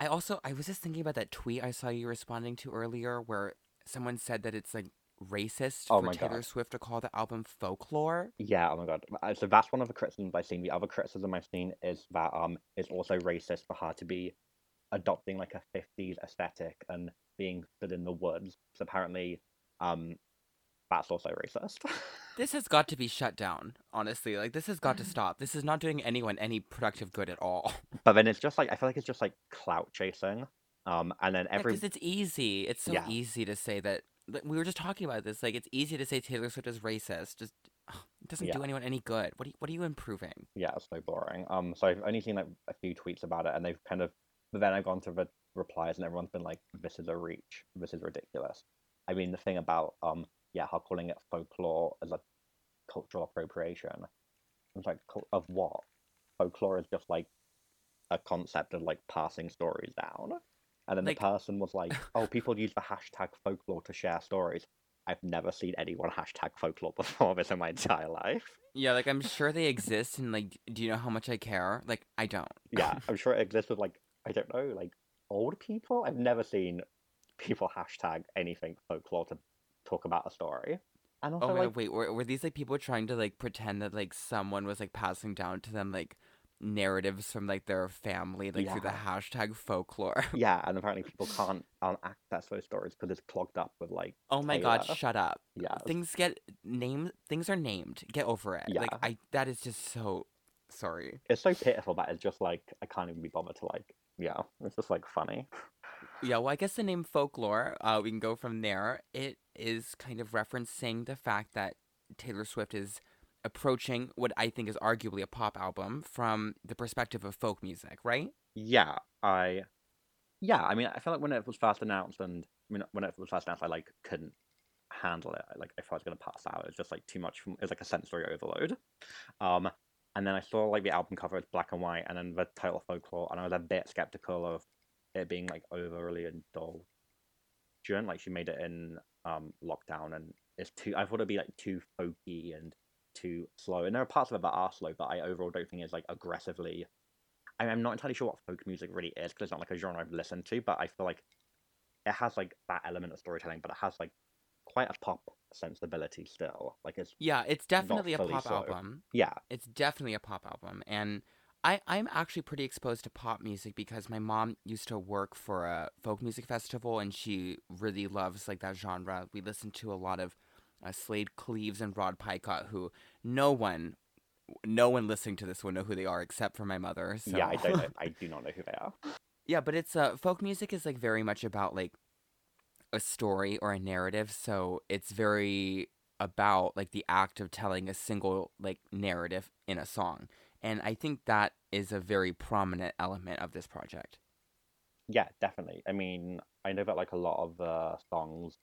I also I was just thinking about that tweet I saw you responding to earlier, where someone said that it's like racist Oh for Taylor God. Swift to call the album folklore. Yeah, oh my god. Uh, So that's one of the criticisms I've seen. The other criticism I've seen is that um it's also racist for her to be adopting like a fifties aesthetic and being stood in the woods. So apparently, um that's also racist. This has got to be shut down. Honestly, like this has got to stop. This is not doing anyone any productive good at all. but then it's just like I feel like it's just like clout chasing. Um and then every Because it's easy. It's so Yeah. easy to say that. like, We were just talking about this. Like, it's easy to say Taylor Swift is racist. Just it doesn't do anyone any good. What are you, What are you improving? yeah, it's so boring. Um so I've only seen like a few tweets about it and they've kind of but then I've gone to the replies and everyone's been like, This is a reach, this is ridiculous. I mean the thing about um yeah, her calling it folklore as a cultural appropriation. It's like of what? Folklore is just like a concept of like passing stories down. And then Like- the person was like, Oh, people use the hashtag folklore to share stories. I've never seen anyone hashtag folklore before this in my entire life. Yeah, like I'm sure they exist, and like, do you know how much I care? Like, I don't. Yeah, I'm sure it exists with like I don't know, like old people. I've never seen people hashtag anything folklore to talk about a story. And also Oh my like God, wait, were, were these like people trying to like pretend that like someone was like passing down to them like narratives from like their family, like through the hashtag folklore. Yeah, and apparently people can't um, access those stories because it's clogged up with like Oh my god, shut up. yeah, Things get named things are named. Get over it. Like Yeah. I that is just so sorry. it's so pitiful that it's just like I can't even be bothered to like yeah, it's just like funny. Yeah, well I guess the name folklore, uh we can go from there. It is kind of referencing the fact that Taylor Swift is approaching what I think is arguably a pop album from the perspective of folk music, right? Yeah, I yeah, I mean I felt like when it was first announced and I mean when it was first announced I like couldn't handle it. Like I thought I was gonna pass out. It was just like too much from it was like a sensory overload. Um and then I saw like the album cover it's black and white and then the title folklore and I was a bit skeptical of it being like overly indulgent. Like she made it in um lockdown and it's too I thought it'd be like too folky and too slow. And there are parts of it that are slow, but I overall don't think it's like aggressively I mean, I'm not entirely sure what folk music really is because it's not like a genre I've listened to, but I feel like it has like that element of storytelling, but it has like quite a pop sensibility still. Like it's Yeah, it's definitely a pop so. album. yeah, It's definitely a pop album, and I I'm actually pretty exposed to pop music because my mom used to work for a folk music festival, and she really loves like that genre. We listen to a lot of uh, Slaid Cleaves and Rod Picott, who no one. No one listening to this will know who they are except for my mother. So. yeah. I don't know. I do not know who they are. Yeah, but it's uh folk music is like very much about like a story or a narrative, so it's very about like the act of telling a single like narrative in a song. And I think that is a very prominent element of this project. Yeah, definitely. I mean, I know that like a lot of the songs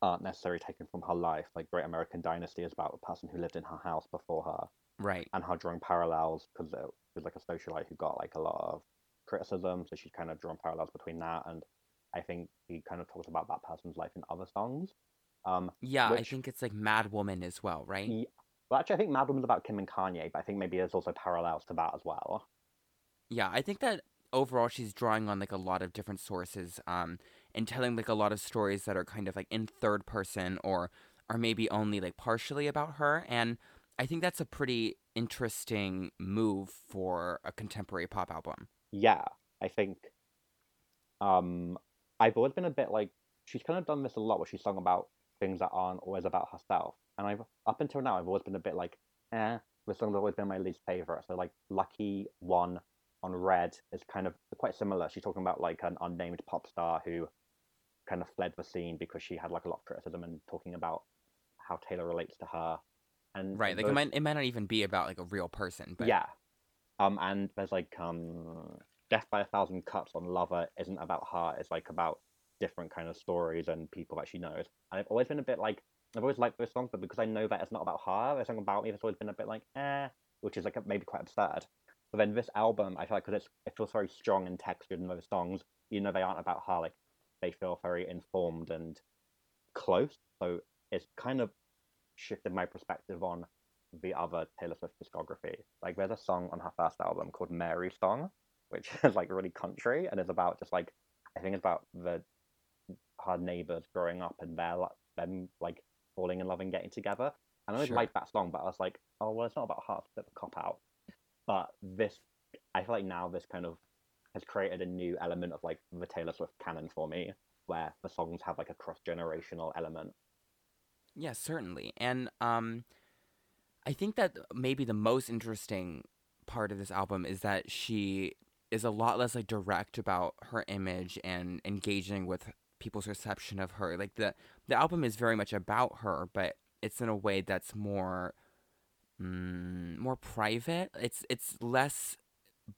aren't necessarily taken from her life. Like Great American Dynasty is about the person who lived in her house before her, Right. and her drawing parallels because it was like a socialite who got like a lot of criticism. So she's kind of drawn parallels between that, and I think he kind of talks about that person's life in other songs. Um, Yeah, I think it's like Mad Woman as well, right? Well, actually, I think Mad Woman's about Kim and Kanye, but I think maybe there's also parallels to that as well. Yeah, I think that overall she's drawing on like a lot of different sources um and telling like a lot of stories that are kind of like in third person or are maybe only like partially about her and I think that's a pretty interesting move for a contemporary pop album. Yeah, I think. Um, I've always been a bit like she's kind of done this a lot, where she's sung about things that aren't always about herself, and I've up until now I've always been a bit like, eh, this song's always been my least favorite. So like, Lucky One on Red is kind of quite similar. She's talking about like an unnamed pop star who kind of fled the scene because she had like a lot of criticism and talking about how Taylor relates to her. And Right. Like it might it might not even be about like a real person, but yeah. Um, and there's like um, Death by a Thousand Cuts on Lover isn't about her. It's like about different kind of stories and people that she knows. And I've always been a bit like I've always liked those songs, but because I know that it's not about her, it's song about me. It's always been a bit like eh, which is like maybe quite absurd. But then this album, I feel like because it feels very strong and textured in those songs, even though they aren't about her, like they feel very informed and close. So it's kind of shifted my perspective on the other Taylor Swift discography. Like there's a song on her first album called Mary Song, which is like really country and is about just like I think it's about the her neighbors growing up and their them like falling in love and getting together. And I always Sure. liked that song, but I was like, oh well, it's not about her. It's a bit of a cop out. But this, I feel like now this kind of has created a new element of like the Taylor Swift canon for me, where the songs have like a cross generational element. Yeah, certainly. And um I think that maybe the most interesting part of this album is that she is a lot less like direct about her image and engaging with people's reception of her. Like the the album is very much about her, but it's in a way that's more mm, more private. It's it's less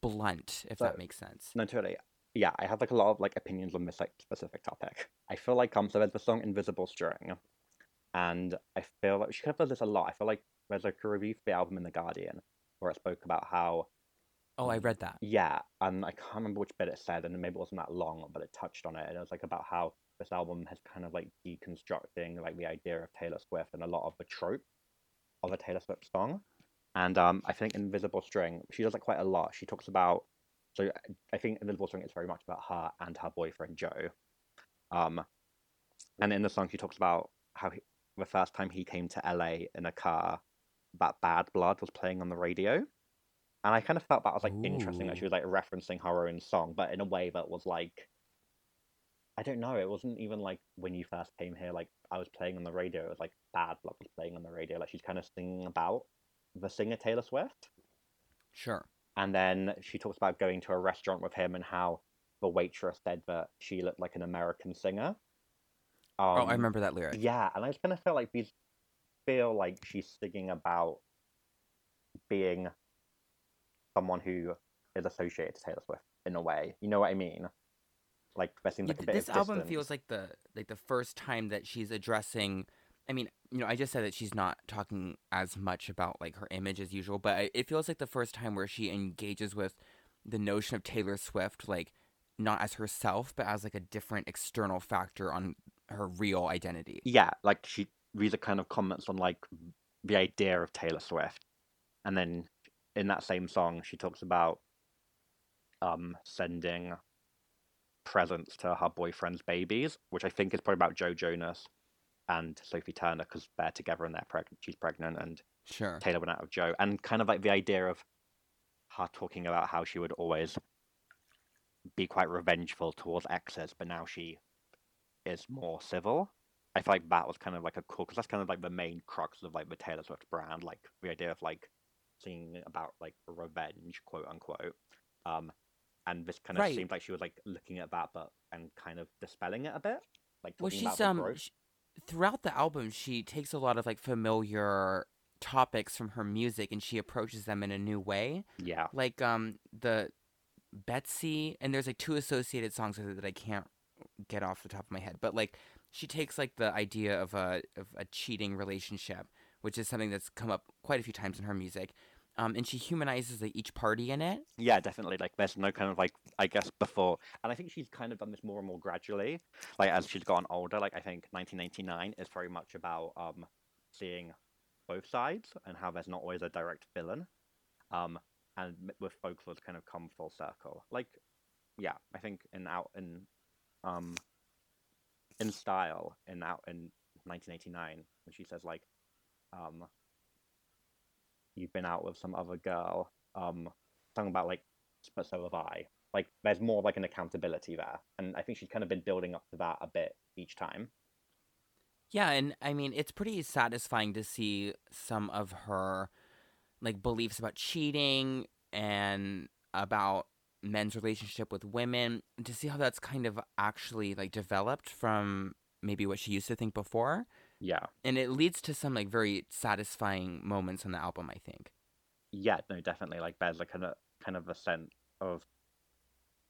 blunt, if that makes sense. No, totally. Yeah, I have like a lot of like opinions on this like specific topic. I feel like um, so there's the song "Invisible String," and I feel like she kind of does this a lot. I feel like there's like a review for the album in the Guardian where it spoke about how Oh, I read that. yeah, and I can't remember which bit it said, and maybe it wasn't that long, but it touched on it, and it was like about how this album has kind of like deconstructing like the idea of Taylor Swift and a lot of the trope of a Taylor Swift song. And um, I think Invisible String, she does that quite a lot. She talks about, so I think Invisible String is very much about her and her boyfriend Joe. Um, and in the song, she talks about how he, the first time he came to LA in a car, that Bad Blood was playing on the radio. And I kind of felt that was like interesting that she was like referencing her own song, but in a way that was like I don't know. It wasn't even like when you first came here, like I was playing on the radio. It was like Bad Luck was playing on the radio. Like she's kind of singing about the singer Taylor Swift, Sure. and then she talks about going to a restaurant with him and how the waitress said that she looked like an American singer. oh, I Um, remember that lyric. yeah, and I just kind of felt like these feel like she's singing about being someone who is associated to Taylor Swift in a way. You know what I mean? Like seems Yeah, like this album distance. feels like the like the first time that she's addressing I mean, you know, I just said that she's not talking as much about like her image as usual, but it feels like the first time where she engages with the notion of Taylor Swift like not as herself, but as like a different external factor on her real identity. yeah, like she are kind of comments on like the idea of Taylor Swift, and then in that same song she talks about um sending presents to her boyfriend's babies, which I think is probably about Joe Jonas and Sophie Turner because they're together and they're pregnant. She's pregnant, and Sure. Taylor went out with Joe, and kind of like the idea of her talking about how she would always be quite revengeful towards exes, but now she is more civil. I feel like that was kind of like a cool because that's kind of like the main crux of like the Taylor Swift brand, like the idea of like about like revenge, quote unquote. Um, and this kind of Right. seemed like she was like looking at that, but and kind of dispelling it a bit, like Well, she's um growth. sh- throughout the album, she takes a lot of like familiar topics from her music and she approaches them in a new way. Yeah, Like um the Betty and there's like two associated songs with it that I can't get off the top of my head, but like she takes like the idea of a of a cheating relationship, which is something that's come up quite a few times in her music. Um, and she humanizes like, each party in it. Yeah, definitely. Like, there's no kind of like, I guess before, and I think she's kind of done this more and more gradually. Like, as she's gotten older, like, I think 1989 is very much about um seeing both sides and how there's not always a direct villain. Um, and with it's kind of come full circle. Like, yeah, I think in out in um in style in out in 1989 when she says like um you've been out with some other girl um talking about like but so have I. Like there's more like an accountability there. And I think she's kind of been building up to that a bit each time. Yeah, and I mean, it's pretty satisfying to see some of her like beliefs about cheating and about men's relationship with women to see how that's kind of actually like developed from maybe what she used to think before. Yeah. And it leads to some like very satisfying moments on the album, I think. Yeah, no, definitely. Like there's like kind of kind of a sense of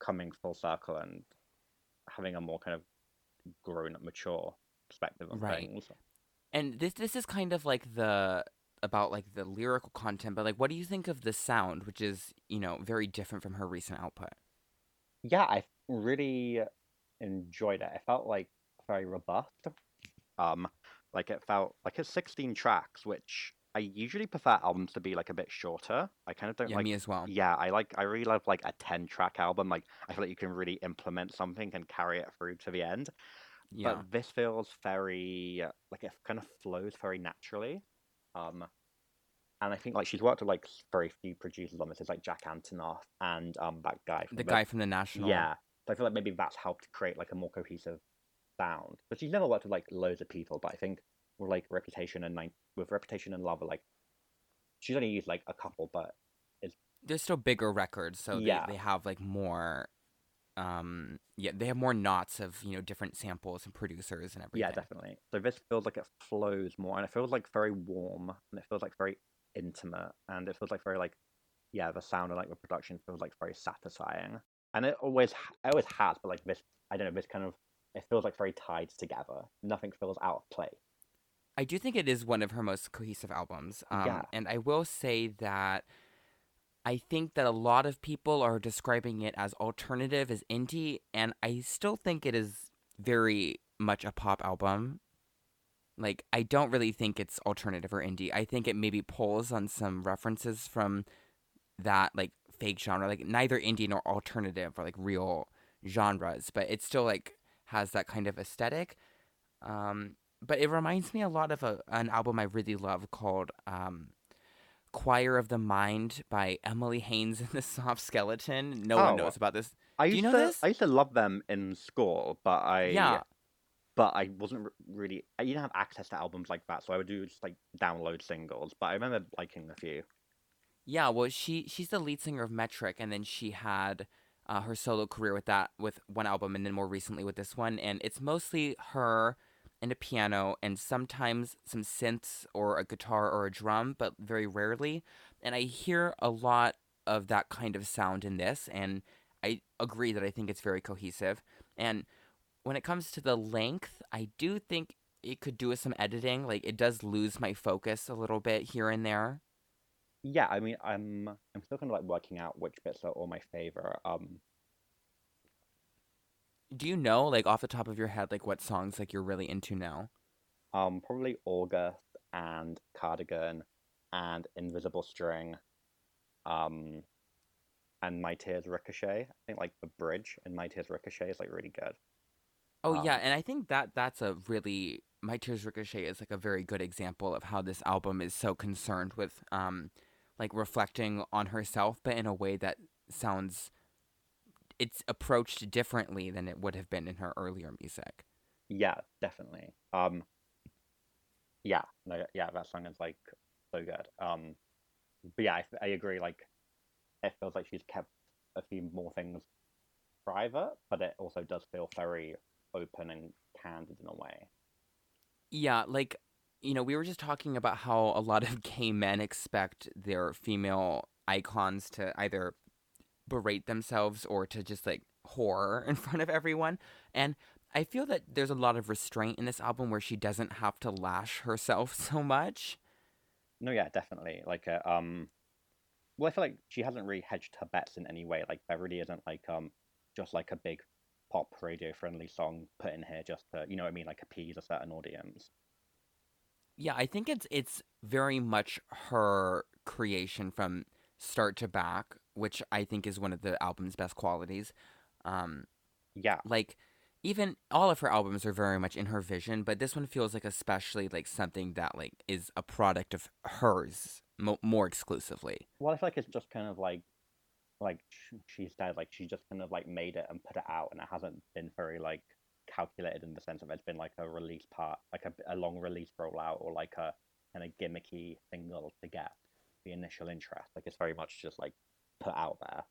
coming full circle and having a more kind of grown up mature perspective on Right. things. And this this is kind of like the about like the lyrical content, but like what do you think of the sound, which is, you know, very different from her recent output? Yeah, I really enjoyed it. I felt like very robust. Um, like it felt like it's 16 tracks, which I usually prefer albums to be like a bit shorter. I kind of don't Yeah, like me as well. Yeah, I like I really love like a 10 track album. Like I feel like you can really implement something and carry it through to the end. Yeah. But this feels very like it kind of flows very naturally. Um and I think like she's worked with like very few producers on this. It's like Jack Antonoff and um that guy from the guy from the National. Yeah. So I feel like maybe that's helped create like a more cohesive sound. But she's never worked with like loads of people, but I think with like Reputation and with Reputation and Love like she's only used like a couple, but They're still bigger records, so Yeah. they, they have like more um yeah, they have more knots of, you know, different samples and producers and everything. Yeah, definitely. So this feels like it flows more, and it feels like very warm, and it feels like very intimate, and it feels like very like, yeah, the sound and like the production feels like very satisfying, and it always, it always has, but like this, I don't know, this kind of, it feels like very tied together. Nothing feels out of place. I do think it is one of her most cohesive albums. Um, Yeah. And I will say that I think that a lot of people are describing it as alternative, as indie, and I still think it is very much a pop album. Like, I don't really think it's alternative or indie. I think it maybe pulls on some references from that, like, fake genre, like, neither indie nor alternative or, like, real genres, but it's still, like, has that kind of aesthetic. Um, but it reminds me a lot of a, an album I really love called um, Choir of the Mind by Emily Haines and the Soft Skeleton. No Oh. one knows about this. I Do used you know to this? I used to love them in school, but I Yeah. but I wasn't really I didn't have access to albums like that, so I would do just like download singles. But I remember liking a few. Yeah, well, she she's the lead singer of Metric, and then she had uh, her solo career with that with one album, and then more recently with this one, and it's mostly her and a piano, and sometimes some synths or a guitar or a drum, but very rarely. And I hear a lot of that kind of sound in this, and I agree that I think it's very cohesive. And when it comes to the length, I do think it could do with some editing. Like it does lose my focus a little bit here and there. Yeah, I mean, I'm I'm still kind of like working out which bits are all my favorite. Um, Do you know, like off the top of your head, like what songs like you're really into now? um, probably August and Cardigan and Invisible String, um, and My Tears Ricochet. I think like the bridge in My Tears Ricochet is like really good. Oh yeah, Um, and I think that that's a really My Tears Ricochet is like a very good example of how this album is so concerned with um like reflecting on herself, but in a way that sounds it's approached differently than it would have been in her earlier music. Yeah, definitely. Um, yeah, no, yeah, that song is like so good. Um, but yeah, I, I agree. Like, it feels like she's kept a few more things private, but it also does feel very open and candid in a way. Yeah, like you know, we were just talking about how a lot of gay men expect their female icons to either berate themselves or to just like horror in front of everyone. And I feel that there's a lot of restraint in this album where she doesn't have to lash herself so much. No, yeah, definitely. Like, uh, um, well, I feel like she hasn't really hedged her bets in any way. Like, Beverly isn't like um just like a big pop radio friendly song put in here just to, you know what I mean, like appease a certain audience. Yeah, I think it's it's very much her creation from start to back, which I think is one of the album's best qualities. Um, Yeah, like even all of her albums are very much in her vision but this one feels like especially like something that like is a product of hers mo- more exclusively Well, I feel like it's just kind of like, like sh- she said, like she just kind of like made it and put it out, and it hasn't been very like calculated in the sense of it's been like a release part, like a, a long release rollout, or like a kind of gimmicky single to get the initial interest. Like it's very much just like put out there.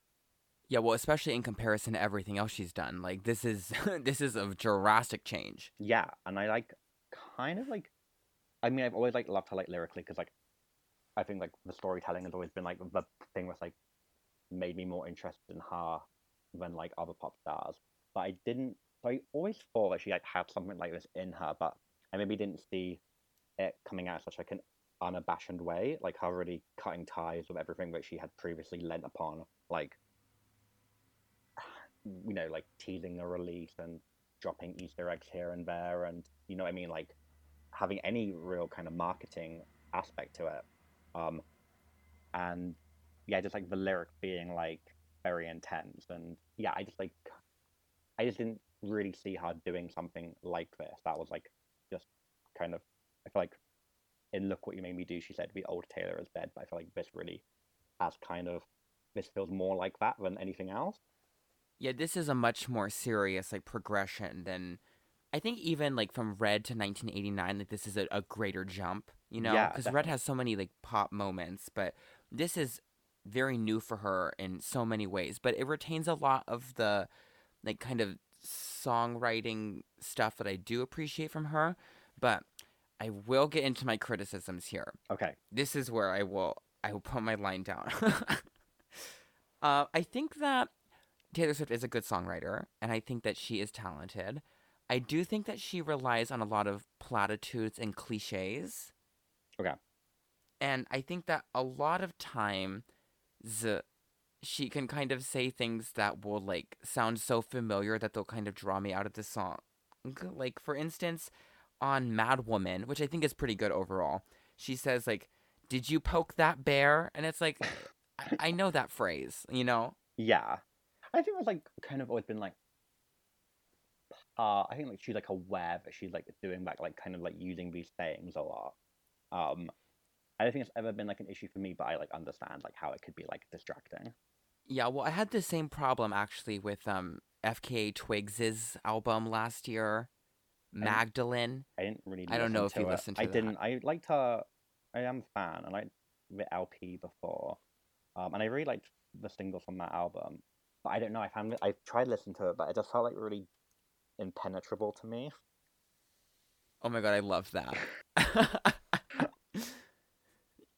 yeah well especially in comparison to everything else she's done like this is this is a drastic change Yeah, and I like kind of like, I mean, I've always like loved her like lyrically because like, I think like the storytelling has always been like the thing that's like made me more interested in her than like other pop stars. But I didn't. So I always thought that she like had something like this in her, but I maybe didn't see it coming out such like an unabashed way, like her really cutting ties with everything that she had previously lent upon, like you know, like teasing a release and dropping Easter eggs here and there, and you know what I mean, like having any real kind of marketing aspect to it. Um, and yeah, just like the lyric being like very intense, and yeah, I just like, I just didn't really see her doing something like this. That was like just kind of, I feel like in Look What You Made Me Do, she said the old Taylor is dead, but I feel like this really has kind of, this feels more like that than anything else. yeah this is a much more serious like progression than i think even like from red to 1989 like this is a, a greater jump you know Yeah, because red has so many like pop moments but this is very new for her in so many ways but it retains a lot of the like kind of songwriting stuff that i do appreciate from her but i will get into my criticisms here Okay. this is where I will I will put my line down. uh, I think that Taylor Swift is a good songwriter, and I think that she is talented. I do think that she relies on a lot of platitudes and cliches. Okay. And I think that a lot of time, the she can kind of say things that will like sound so familiar that they'll kind of draw me out of the song. Like for instance, on Mad Woman, which I think is pretty good overall, she says like, "Did you poke that bear?" And it's like, I, I know that phrase, you know. Yeah. I think it's like kind of always been like uh I think like she's like aware that she's like doing that like kind of like using these sayings a lot. Um I don't think it's ever been like an issue for me, but I like understand like how it could be like distracting. Yeah, well, I had the same problem actually with um FKA Twigs's album last year, didn't- Magdalene. I didn't really. I don't know if you it. listened to it. I that. didn't. I liked her. I am a fan. I liked the LP before, um, and I really liked the singles from that album. But I don't know. I found I tried listening to it, but it just felt like really impenetrable to me. Oh my god, I love that.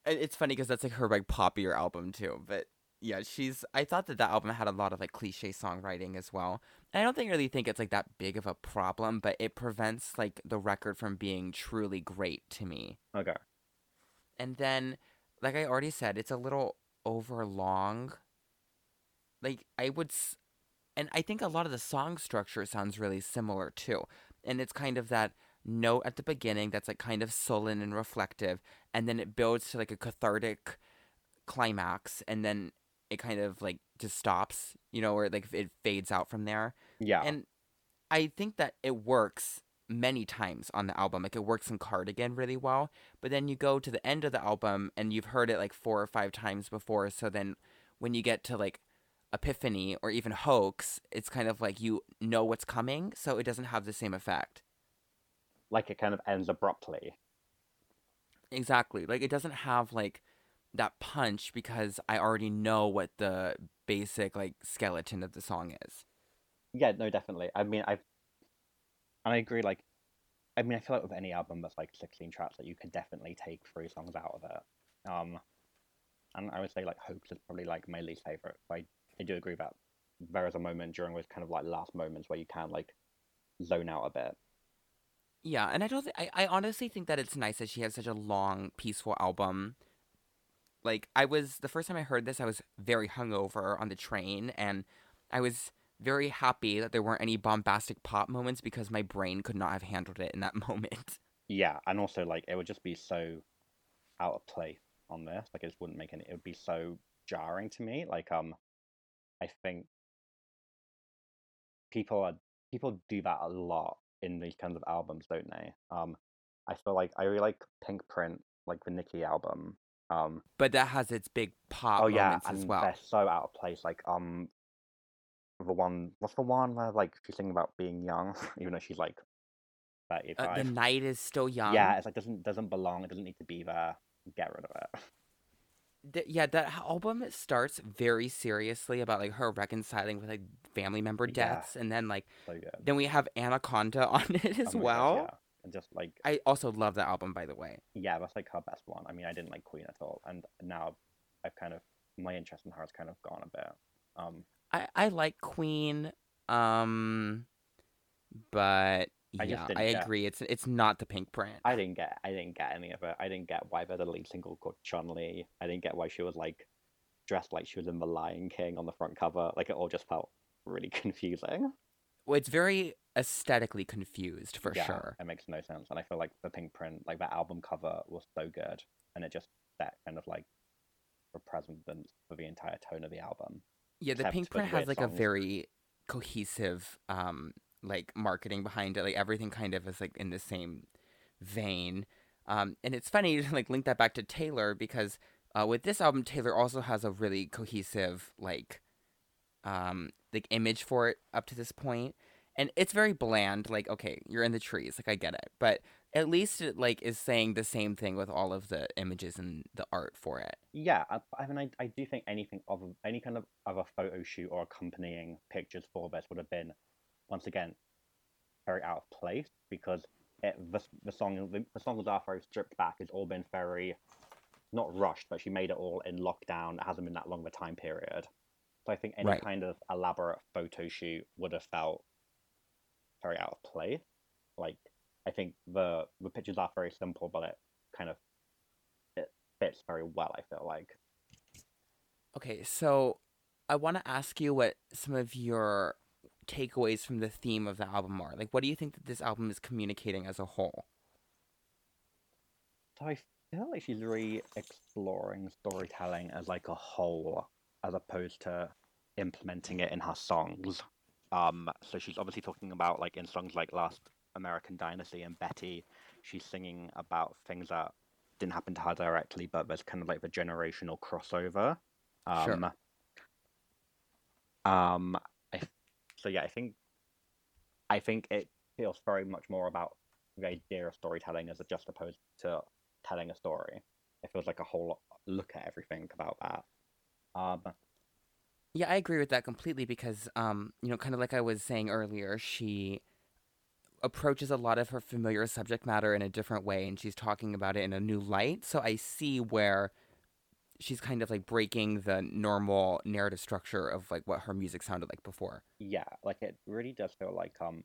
It's funny because that's like her like poppier album too. But yeah, she's. I thought that that album had a lot of like cliche songwriting as well. And I don't think really think it's like that big of a problem, but it prevents like the record from being truly great to me. Okay. And then, like I already said, it's a little over long. Like I would, s- and I think a lot of the song structure sounds really similar too. And it's kind of that note at the beginning that's like kind of sullen and reflective, and then it builds to like a cathartic climax, and then it kind of like just stops, you know, or like it fades out from there. Yeah. And I think that it works many times on the album. Like it works in Cardigan really well. But then you go to the end of the album and you've heard it like four or five times before. So then when you get to like Epiphany or even Hoax, it's kind of like you know what's coming. So it doesn't have the same effect. like it kind of ends abruptly. Exactly. Like it doesn't have like that punch because I already know what the basic like skeleton of the song is. Yeah, no, definitely. I mean, I've, and I agree. Like, I mean, I feel like with any album that's like sixteen tracks, that you could definitely take three songs out of it. Um, and I would say like Hoax is probably like my least favorite. But I, I do agree that there is a moment during those kind of like last moments where you can like zone out a bit. Yeah, and I don't. Th- I I honestly think that it's nice that she has such a long, peaceful album. Like I was the first time I heard this, I was very hungover on the train, and I was very happy that there weren't any bombastic pop moments because my brain could not have handled it in that moment. Yeah, and also like it would just be so out of place on this. Like it just wouldn't make any. It would be so jarring to me. Like um, I think people are people do that a lot in these kinds of albums, don't they? Um, I feel like I really like Pink Print, like the Nicki album. Um, But that has its big pop oh yeah, and as well. they're so out of place. Like um, the one what's the one where like she's singing about being young, even though she's like thirty Uh, the night is still young. Yeah, it's like doesn't doesn't belong. It doesn't need to be there. Get rid of it. Th- yeah, that album starts very seriously about like her reconciling with like family member Yeah. deaths, and then like So then we have Anaconda on it as Oh well. yeah. And just like I also love that album, by the way. yeah, that's like her best one. I mean, I didn't like Queen at all, and now I've kind of my interest in her has kind of gone a bit. Um, I I like Queen, um, but I yeah, I get- agree. It's it's not the Pink Print. I didn't get I didn't get any of it. I didn't get why there's a lead single called Chun Li. I didn't get why she was like dressed like she was in The Lion King on the front cover. Like it all just felt really confusing. Well, it's very aesthetically confused for yeah, sure. It makes no sense. And I feel like the pink print, like that album cover was so good and it just that kind of like precedence for the entire tone of the album. Yeah, the Pink Print has like a very cohesive um like marketing behind it. Like everything kind of is like in the same vein. Um and it's funny to like link that back to Taylor because uh with this album Taylor also has a really cohesive like um like image for it up to this point. And it's very bland, like, okay, you're in the trees, like I get it. But at least it like is saying the same thing with all of the images and the art for it. Yeah, I, I mean, I, I do think anything of any kind of other photo shoot or accompanying pictures for this would have been, once again, very out of place because it, the the song the, the song was after stripped back it's all been very, not rushed, but she made it all in lockdown. It hasn't been that long of a time period, so I think any Right. kind of elaborate photo shoot would have felt very out of place. Like I think the the pictures are very simple, but it kind of it fits very well. I feel like. Okay, so I want to ask you what some of your takeaways from the theme of the album are. Like, what do you think that this album is communicating as a whole? So I feel like she's really exploring storytelling as like a whole, as opposed to implementing it in her songs. Um, so she's obviously talking about like in songs like Last American Dynasty and Betty, she's singing about things that didn't happen to her directly, but there's kind of like the generational crossover. Sure. Um, um, I, so yeah, I think, I think it feels very much more about the idea of storytelling as just opposed to telling a story. It feels like a whole lot, look at everything about that. Um, Yeah, I agree with that completely because, um, you know, kind of like I was saying earlier, she approaches a lot of her familiar subject matter in a different way and she's talking about it in a new light. So I see where she's kind of like breaking the normal narrative structure of like what her music sounded like before. yeah, like it really does feel like um,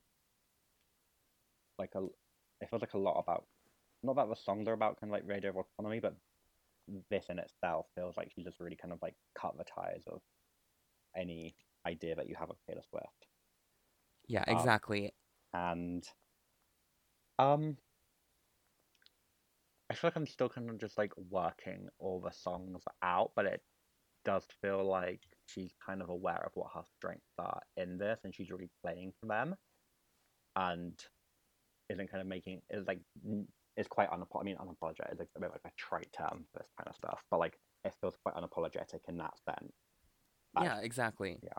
like a, it feels like a lot about, not that the songs are about kind of like radio autonomy, but this in itself feels like she just really kind of like cut the ties of any idea that you have of Taylor Swift. Yeah, Um, exactly. and um I feel like I'm still kind of just like working all the songs out, but it does feel like she's kind of aware of what her strengths are in this and she's really playing to them and isn't kind of making is like is quite unapo- I mean unapologetic is like a bit like a trite term for this kind of stuff, but like it feels quite unapologetic in that sense. That's- yeah, exactly. yeah.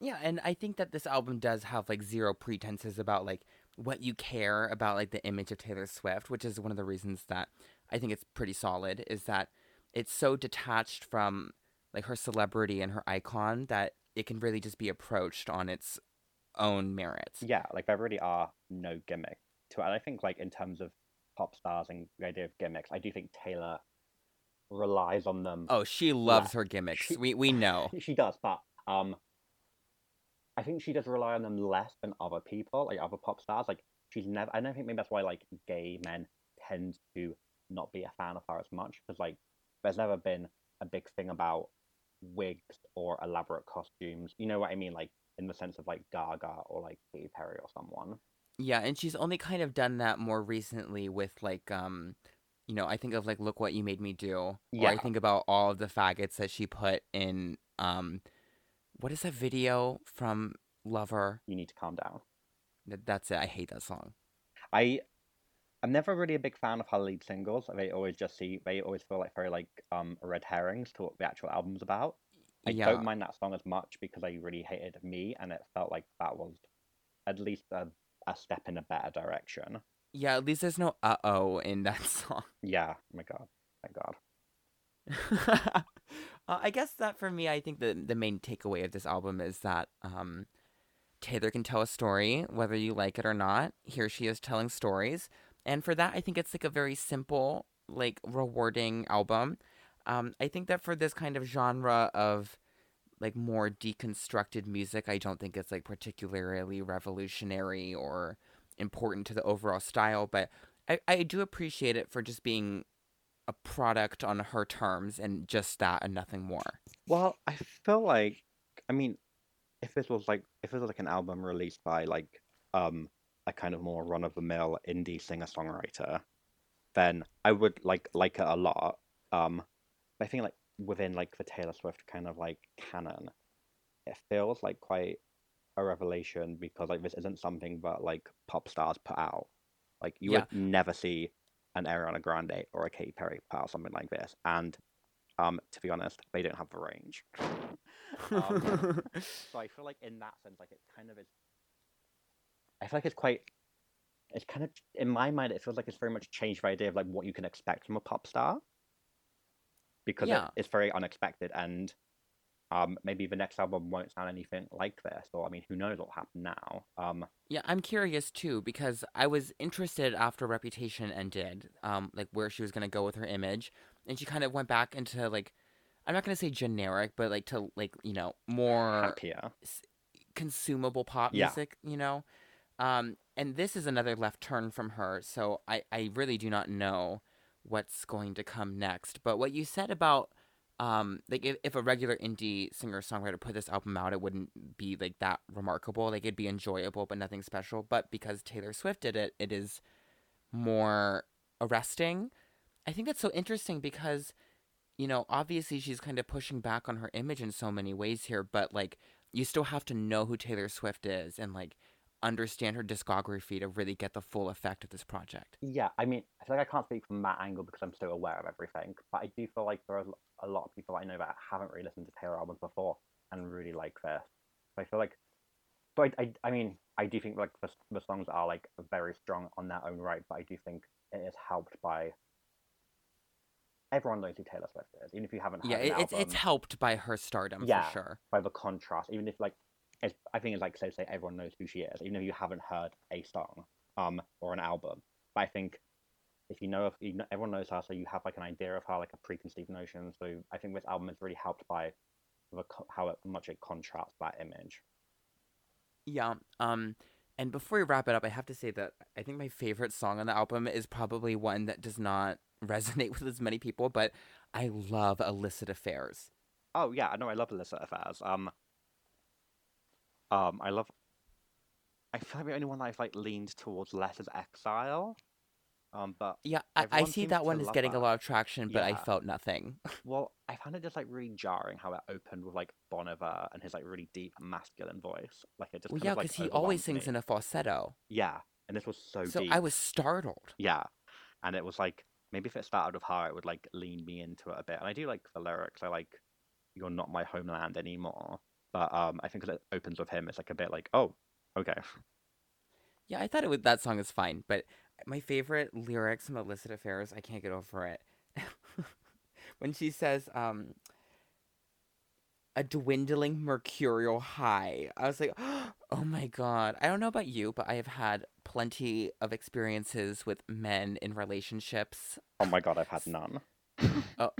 Yeah, and I think that this album does have like zero pretenses about like what you care about like the image of Taylor Swift, which is one of the reasons that I think it's pretty solid is that it's so detached from like her celebrity and her icon that it can really just be approached on its own merits. Yeah, like there really are no gimmicks to it. And I think like in terms of pop stars and the idea of gimmicks, I do think Taylor relies on them. Oh, she loves her gimmicks. She- We we know. She does, but um I think she does rely on them less than other people, like other pop stars. Like she's never I don't think maybe that's why like gay men tend to not be a fan of her as much because like there's never been a big thing about wigs or elaborate costumes. You know what I mean? Like in the sense of like Gaga or like Katy Perry or someone. Yeah, and she's only kind of done that more recently with like um you know, I think of like look what you made me do. Or I think about all of the faggots that she put in um what is that video from Lover? You need to calm down. Th- That's it. I hate that song. I I'm never really a big fan of her lead singles. They always just see they always feel like very like um red herrings to what the actual album's about. I yeah. don't mind that song as much because I really hated me and it felt like that was at least a, a step in a better direction. Yeah, at least there's no uh-oh in that song. Yeah, oh my god. My God. uh, I guess that for me, I think the the main takeaway of this album is that um, Taylor can tell a story, whether you like it or not. Here she is telling stories, and for that, I think it's like a very simple, like rewarding album. Um, I think that for this kind of genre of like more deconstructed music, I don't think it's like particularly revolutionary or important to the overall style, but I, I do appreciate it for just being a product on her terms and just that and nothing more. Well, I feel like I mean, if this was like if it was like an album released by like um a kind of more run of the mill indie singer songwriter, then I would like like it a lot. Um, I think like within like the Taylor Swift kind of like canon, it feels like quite a revelation because like this isn't something that like pop stars put out. Like you Yeah. would never see an Ariana Grande or a Katy Perry put out something like this, and um, to be honest, they don't have the range. Um, So I feel like in that sense, like it kind of is. I feel like it's quite. It's kind of in my mind, it feels like it's very much changed the idea of like what you can expect from a pop star. Because it- it's very unexpected, and um, maybe the next album won't sound anything like this, or I mean, who knows what'll happen now? Um, yeah, I'm curious too because I was interested after Reputation ended, um, like where she was gonna go with her image, and she kind of went back into like, I'm not gonna say generic, but like to like you know more happier. consumable pop Yeah. music, you know? Um, and this is another left turn from her, so I, I really do not know what's going to come next. But what you said about um like if, if a regular indie singer songwriter put this album out, it wouldn't be like that remarkable. Like it'd be enjoyable but nothing special. But because Taylor Swift did it, it is more arresting. I think that's so interesting because you know, obviously she's kind of pushing back on her image in so many ways here, but like you still have to know who Taylor Swift is and like understand her discography to really get the full effect of this project. Yeah, I mean, I feel like I can't speak from that angle because I'm so aware of everything, but I do feel like there are a lot of people I know that haven't really listened to Taylor albums before and really like this. So I feel like, but I, I, I mean, I do think like the, the songs are like very strong on their own right, but I do think it is helped by everyone knows who Taylor Swift is, even if you haven't. Yeah, heard an it, it's album, it's helped by her stardom Yeah. for sure. by the contrast. Even if like, it's, I think it's like so say everyone knows who she is, even if you haven't heard a song, um, or an album. But I think if you know if you know, everyone knows her, so you have like an idea of her, like a preconceived notion. So I think this album is really helped by the how it, much it contrasts that image. Yeah. Um, and before we wrap it up, I have to say that I think my favorite song on the album is probably one that does not resonate with as many people, but I love Illicit Affairs. Oh yeah, I know. I love Illicit Affairs. Um, um, I love. I feel like the only one that I've like leaned towards less is Exile. Um, but Yeah, I, I see that one is getting a lot of traction, but I felt nothing. well, I found it just like really jarring how it opened with like Bon Iver and his like really deep masculine voice. Like it just Well, yeah, of, like, because he always sings me. in a falsetto. Yeah, and this was so, So deep. I was startled. Yeah, and it was like maybe if it started with her, it would like lean me into it a bit. And I do like the lyrics. I like "You're not my homeland anymore," but um, I think 'cause it opens with him, it's like a bit like, oh, okay. Yeah, I thought it would, that song is fine, but my favorite lyrics from Illicit Affairs, I can't get over it. when she says, um, a dwindling mercurial high. I was like, oh my god. I don't know about you, but I have had plenty of experiences with men in relationships. Oh my god, I've had none.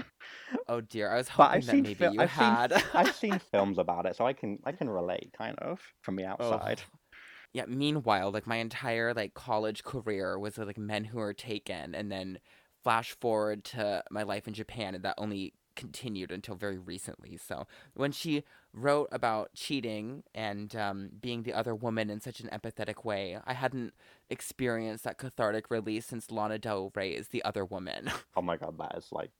Oh dear, I was hoping that maybe fil- you I've seen- had. I've seen films about it, so I can I can relate kind of from the Oh. Yeah, meanwhile, like my entire like college career was with like men who were taken and then flash forward to my life in Japan and that only continued until very recently. So when she wrote about cheating and um, being the other woman in such an empathetic way, I hadn't experienced that cathartic release since Lana Del Rey is the other woman. Oh my god, that is like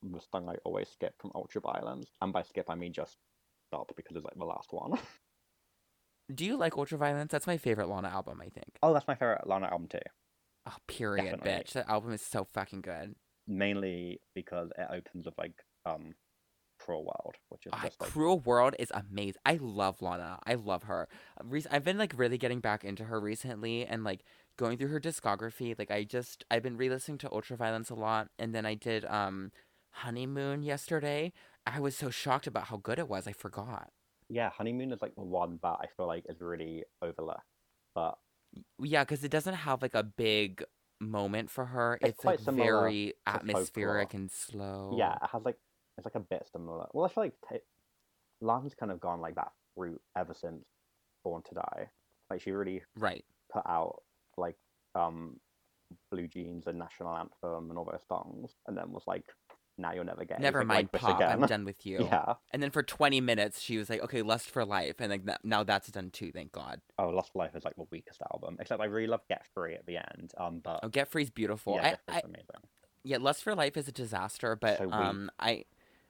the song I always skip from Ultraviolence, and by skip I mean just stop because it's like the last one. Do you like Ultraviolence? That's my favorite Lana album, I think. Oh, that's my favorite Lana album too. Oh, period, Definitely. bitch. That album is so fucking good. Mainly because it opens with like um Cruel World, which is Ah, just like Cruel World is amazing. I love Lana. I love her. Rec- I've been like really getting back into her recently and like going through her discography. Like I just I've been re-listening to Ultraviolence a lot, and then I did um Honeymoon yesterday. I was so shocked about how good it was. I forgot. Yeah, Honeymoon is like the one that I feel like is really overlooked. But Yeah, because it doesn't have like a big moment for her. It's It's, quite like very atmospheric Folklore. and slow. yeah, it has like it's like a bit similar. Well, I feel like ta Lana's kind of gone like that route ever since Born to Die. Like she really Right. put out like um Blue Jeans and National Anthem and all those songs, and then was like, "Now you'll never get Never mind, like pop. again." I'm done with you. yeah. And then for 20 minutes, she was like, "Okay, Lust for Life," and like that, now that's done too. Thank God. Oh, lust for Life is like the weakest album, except I really love Get Free at the end. Um, but Oh, Get Free's beautiful. yeah, I, Get Free's I, amazing. yeah, Lust for Life is a disaster, but So um, I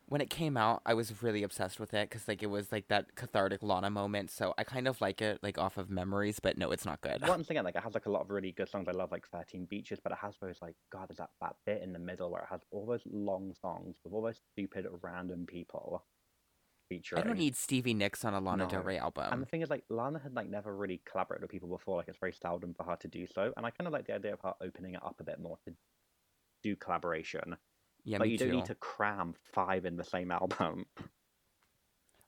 when it came out, I was really obsessed with it because like it was like that cathartic Lana moment. So I kind of like it like off of memories, but no, it's not good. Once again, like it has like a lot of really good songs. I love like Thirteen Beaches, but it has those like God, there's that that bit in the middle where it has all those long songs with all those stupid random people I don't need Stevie Nicks on a Lana Del No. album. And the thing is, like, Lana had like never really collaborated with people before. Like, it's very seldom for her to do so. And I kind of like the idea of her opening it up a bit more to do collaboration. Yeah, me you too. don't need to cram five in the same album.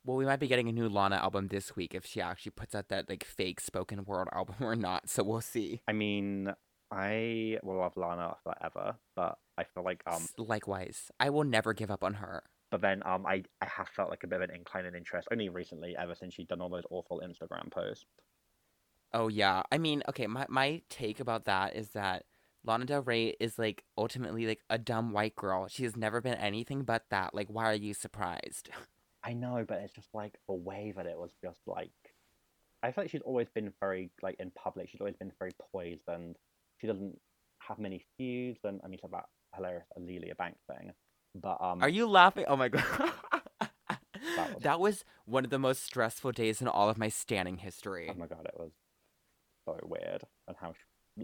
Well, we might be getting a new Lana album this week if she actually puts out that like fake spoken word album or not. So we'll see. I mean, I will love Lana forever, but I feel like um, Likewise, I will never give up on her. but then um, I I have felt like a bit of an incline in interest only recently, ever since she'd done all those awful Instagram posts. Oh yeah. I mean, okay, my my take about that is that Lana Del Rey is like ultimately like a dumb white girl. She has never been anything but that. Like why are you surprised? I know, but it's just like the way that it was just like. I feel like she's always been very like in public. She's always been very poised, and she doesn't have many feuds. And I mean, about hilarious Azealia Banks thing, but um, Are you laughing? Oh my god. was- that was one of the most stressful days in all of my standing history. Oh my god, it was. so weird, and how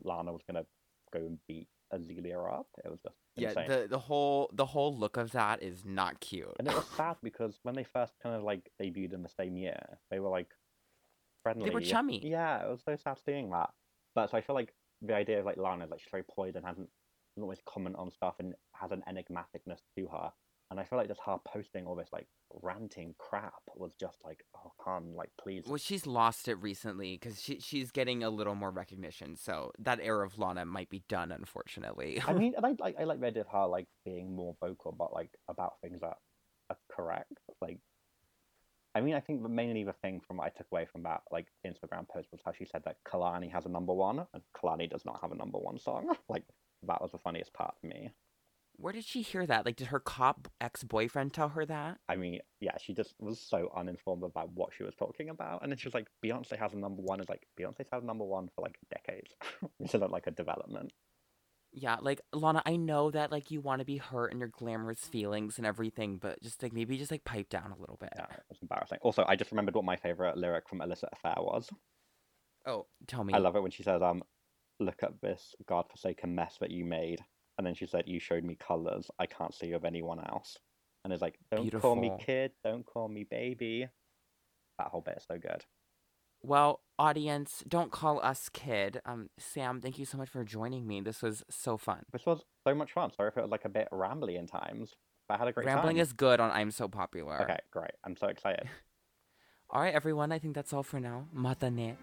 Lana was gonna go and beat Azealia up. It was just Yeah, insane. the the whole the whole look of that is not cute. And it was sad because when they first kind of like debuted in the same year, they were like friendly. They were chummy. Yeah, it was so sad seeing that. But so I feel like the idea of like Lana is like she's very poised and hasn't doesn't always comment on stuff and has an enigmaticness to her. And I feel like just her posting all this like ranting crap was just like, oh, hun, like please. Well, she's lost it recently because she she's getting a little more recognition. So that era of Lana might be done, unfortunately. I mean, and I like I like the idea of her like being more vocal, but like about things that are correct. Like, I mean, I think the mainly the thing from what I took away from that like Instagram post was how she said that Kehlani has a number one and Kehlani does not have a number one song. like that was the funniest part for me. Where did she hear that? Like, did her cop ex boyfriend tell her that? I mean, yeah, she just was so uninformed about what she was talking about, and then she was like, "Beyonce has a number one." Is like Beyonce's had a number one for like decades, which isn't like a development. Yeah, like Lana, I know that like you want to be hurt and your glamorous feelings and everything, but just like maybe just like pipe down a little bit. Yeah, it's embarrassing. Also, I just remembered what my favorite lyric from Illicit Affair was. Oh, tell me. I love it when she says, "Um, look at this godforsaken mess that you made," and then she said, "You showed me colors I can't see of anyone else." And it's like, "Don't call me kid, don't call me baby." That whole bit is so good. Well, audience, don't call us kid. Um, Sam, thank you so much for joining me. This was so fun. This was so much fun. Sorry if it was like a bit rambly in times, but I had a great time. Rambling time. is good on I'm So Popular. okay. Great. I'm so excited. All right, everyone. I think that's all for now. Matane.